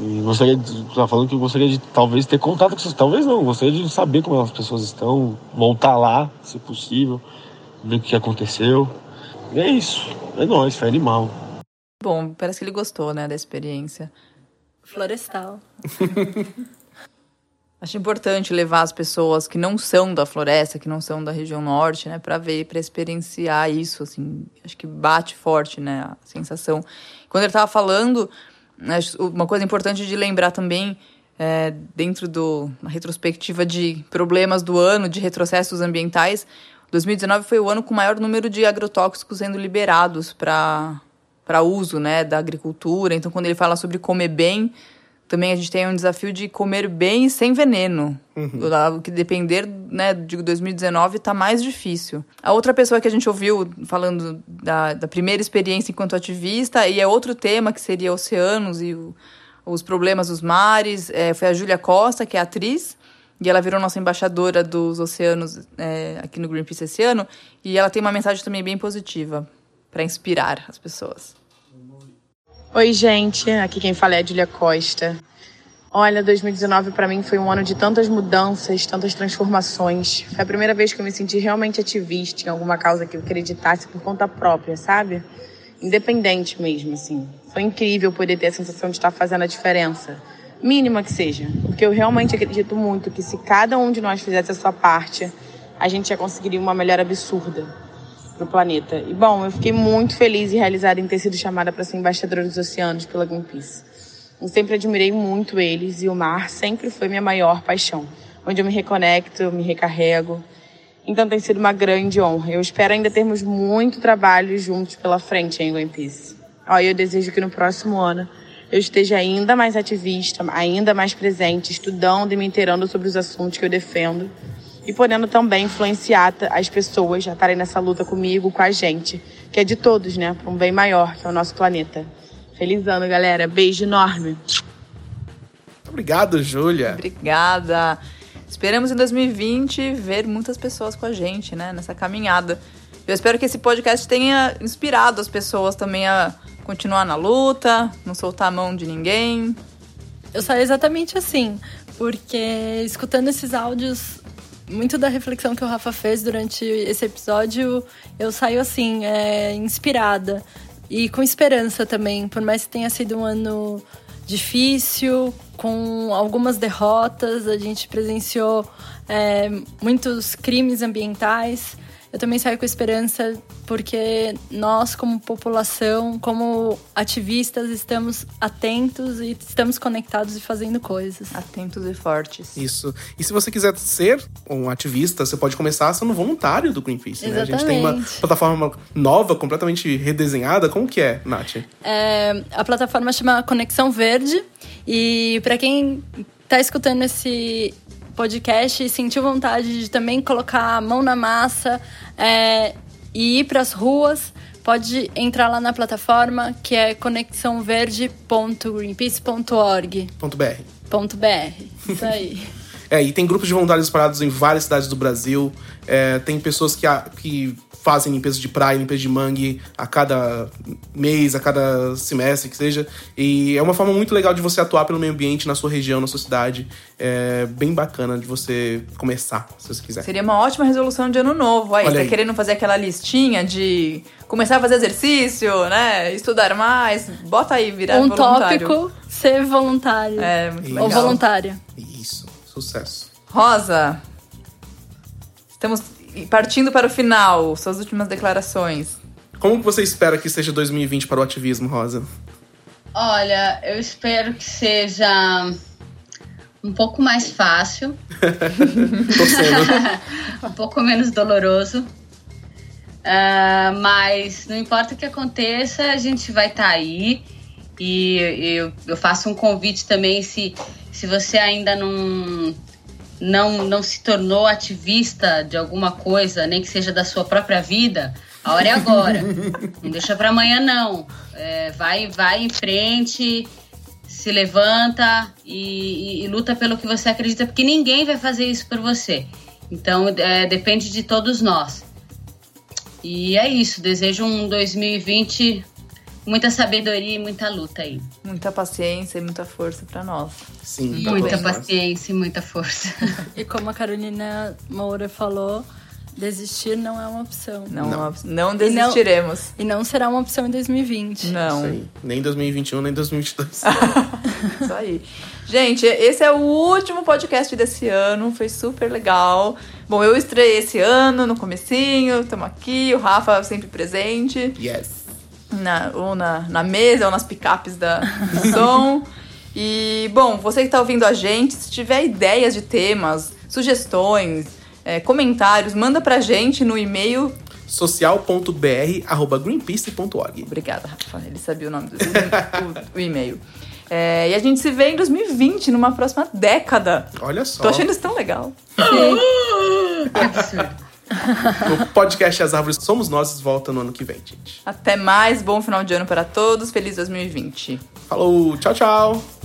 E gostaria de, tá falando que eu gostaria de talvez ter contato com vocês, talvez não, gostaria de saber como as pessoas estão, voltar lá, se possível, ver o que aconteceu. E é isso, é nóis, foi animal. Bom, parece que ele gostou, né, da experiência. Florestal. Acho importante levar as pessoas que não são da floresta, que não são da região norte, né, para ver, para experienciar isso, assim. Acho que bate forte, né, a sensação. Quando ele estava falando, uma coisa importante de lembrar também, é, dentro do na retrospectiva de problemas do ano, de retrocessos ambientais, 2019 foi o ano com o maior número de agrotóxicos sendo liberados para para uso né, da agricultura. Então, quando ele fala sobre comer bem, também a gente tem um desafio de comer bem sem veneno. Uhum. O que depender né, de 2019 está mais difícil. A outra pessoa que a gente ouviu falando da, da primeira experiência enquanto ativista, e é outro tema que seria oceanos e o, os problemas dos mares, é, foi a Júlia Costa, que é atriz. E ela virou nossa embaixadora dos oceanos é, aqui no Greenpeace esse ano. E ela tem uma mensagem também bem positiva para inspirar as pessoas. Oi, gente. Aqui quem fala é a Julia Costa. Olha, 2019 para mim foi um ano de tantas mudanças, tantas transformações. Foi a primeira vez que eu me senti realmente ativista em alguma causa que eu acreditasse por conta própria, sabe? Independente mesmo, assim. Foi incrível poder ter a sensação de estar fazendo a diferença, mínima que seja, porque eu realmente acredito muito que se cada um de nós fizesse a sua parte, a gente já conseguiria uma melhora absurda para o planeta. E bom, eu fiquei muito feliz e realizada em ter sido chamada para ser embaixadora dos oceanos pela Greenpeace. Eu sempre admirei muito eles e o mar sempre foi minha maior paixão, onde eu me reconecto, eu me recarrego. Então tem sido uma grande honra. Eu espero ainda termos muito trabalho juntos pela frente em Greenpeace. Ó, eu desejo que no próximo ano eu esteja ainda mais ativista, ainda mais presente, estudando e me inteirando sobre os assuntos que eu defendo e podendo também influenciar as pessoas a estarem nessa luta comigo, com a gente, que é de todos, né? Para um bem maior, que é o nosso planeta. Feliz ano, galera. Beijo enorme. Obrigado, Júlia. Obrigada. Esperamos em 2020 ver muitas pessoas com a gente, né, nessa caminhada. Eu espero que esse podcast tenha inspirado as pessoas também a continuar na luta, não soltar a mão de ninguém. Eu saio exatamente assim, porque escutando esses áudios, muito da reflexão que o Rafa fez durante esse episódio, eu saio assim, é, inspirada. E com esperança também, por mais que tenha sido um ano difícil, com algumas derrotas, a gente presenciou é, muitos crimes ambientais eu também saio com esperança porque nós, como população, como ativistas, estamos atentos e estamos conectados e fazendo coisas. Atentos e fortes. Isso. E se você quiser ser um ativista, você pode começar sendo voluntário do Greenpeace. Né? A gente tem uma plataforma nova, completamente redesenhada. Como que é, Nath? É, a plataforma chama Conexão Verde. E para quem está escutando esse podcast e sentiu vontade de também colocar a mão na massa é, e ir para as ruas, pode entrar lá na plataforma que é conexãoverde.greenpeace.org. .br. .br. Isso aí. é, e tem grupos de voluntários espalhados em várias cidades do Brasil. É, tem pessoas que, que fazem limpeza de praia, limpeza de mangue a cada mês, a cada semestre que seja. E é uma forma muito legal de você atuar pelo meio ambiente na sua região, na sua cidade. É bem bacana de você começar, se você quiser. Seria uma ótima resolução de ano novo. Aí, Olha tá aí. querendo fazer aquela listinha de começar a fazer exercício, né? Estudar mais. Bota aí, virar um voluntário. tópico, ser voluntário. É, muito legal. Ou voluntária. Isso, sucesso. Rosa, estamos partindo para o final, suas últimas declarações. Como você espera que seja 2020 para o ativismo, Rosa? Olha, eu espero que seja um pouco mais fácil. um pouco menos doloroso. Uh, mas não importa o que aconteça, a gente vai estar tá aí. E eu, eu faço um convite também, se, se você ainda não não, não se tornou ativista de alguma coisa, nem que seja da sua própria vida, a hora é agora. não deixa para amanhã, não. É, vai, vai em frente, se levanta e, e, e, luta pelo que você acredita, porque ninguém vai fazer isso por você. Então, é, depende de todos nós. E é isso. Desejo um 2020 muita sabedoria e muita luta aí. Muita paciência e muita força para nós. Sim, muita, muita paciência e muita força. e como a Carolina Moura falou, desistir não é uma opção. Não, não, não desistiremos. E não, e não, será uma opção em 2020. Não. Nem 2021, nem 2022. Isso aí. Gente, esse é o último podcast desse ano, foi super legal. Bom, eu estreiei esse ano, no comecinho, estamos aqui, o Rafa sempre presente. Yes na, ou na, na mesa ou nas picapes da, do som. E, bom, você que está ouvindo a gente, se tiver ideias de temas, sugestões, é, comentários, manda pra gente no e-mail social.br@greenpeace.org. Obrigada, Rafa. Ele sabia o nome do o, o e-mail. É, e a gente se vê em 2020, numa próxima década. Olha só. Tô achando isso tão legal. Sim. absurdo. o podcast As Árvores Somos Nós volta no ano que vem, gente. Até mais, bom final de ano para todos, feliz 2020. Falou, tchau, tchau.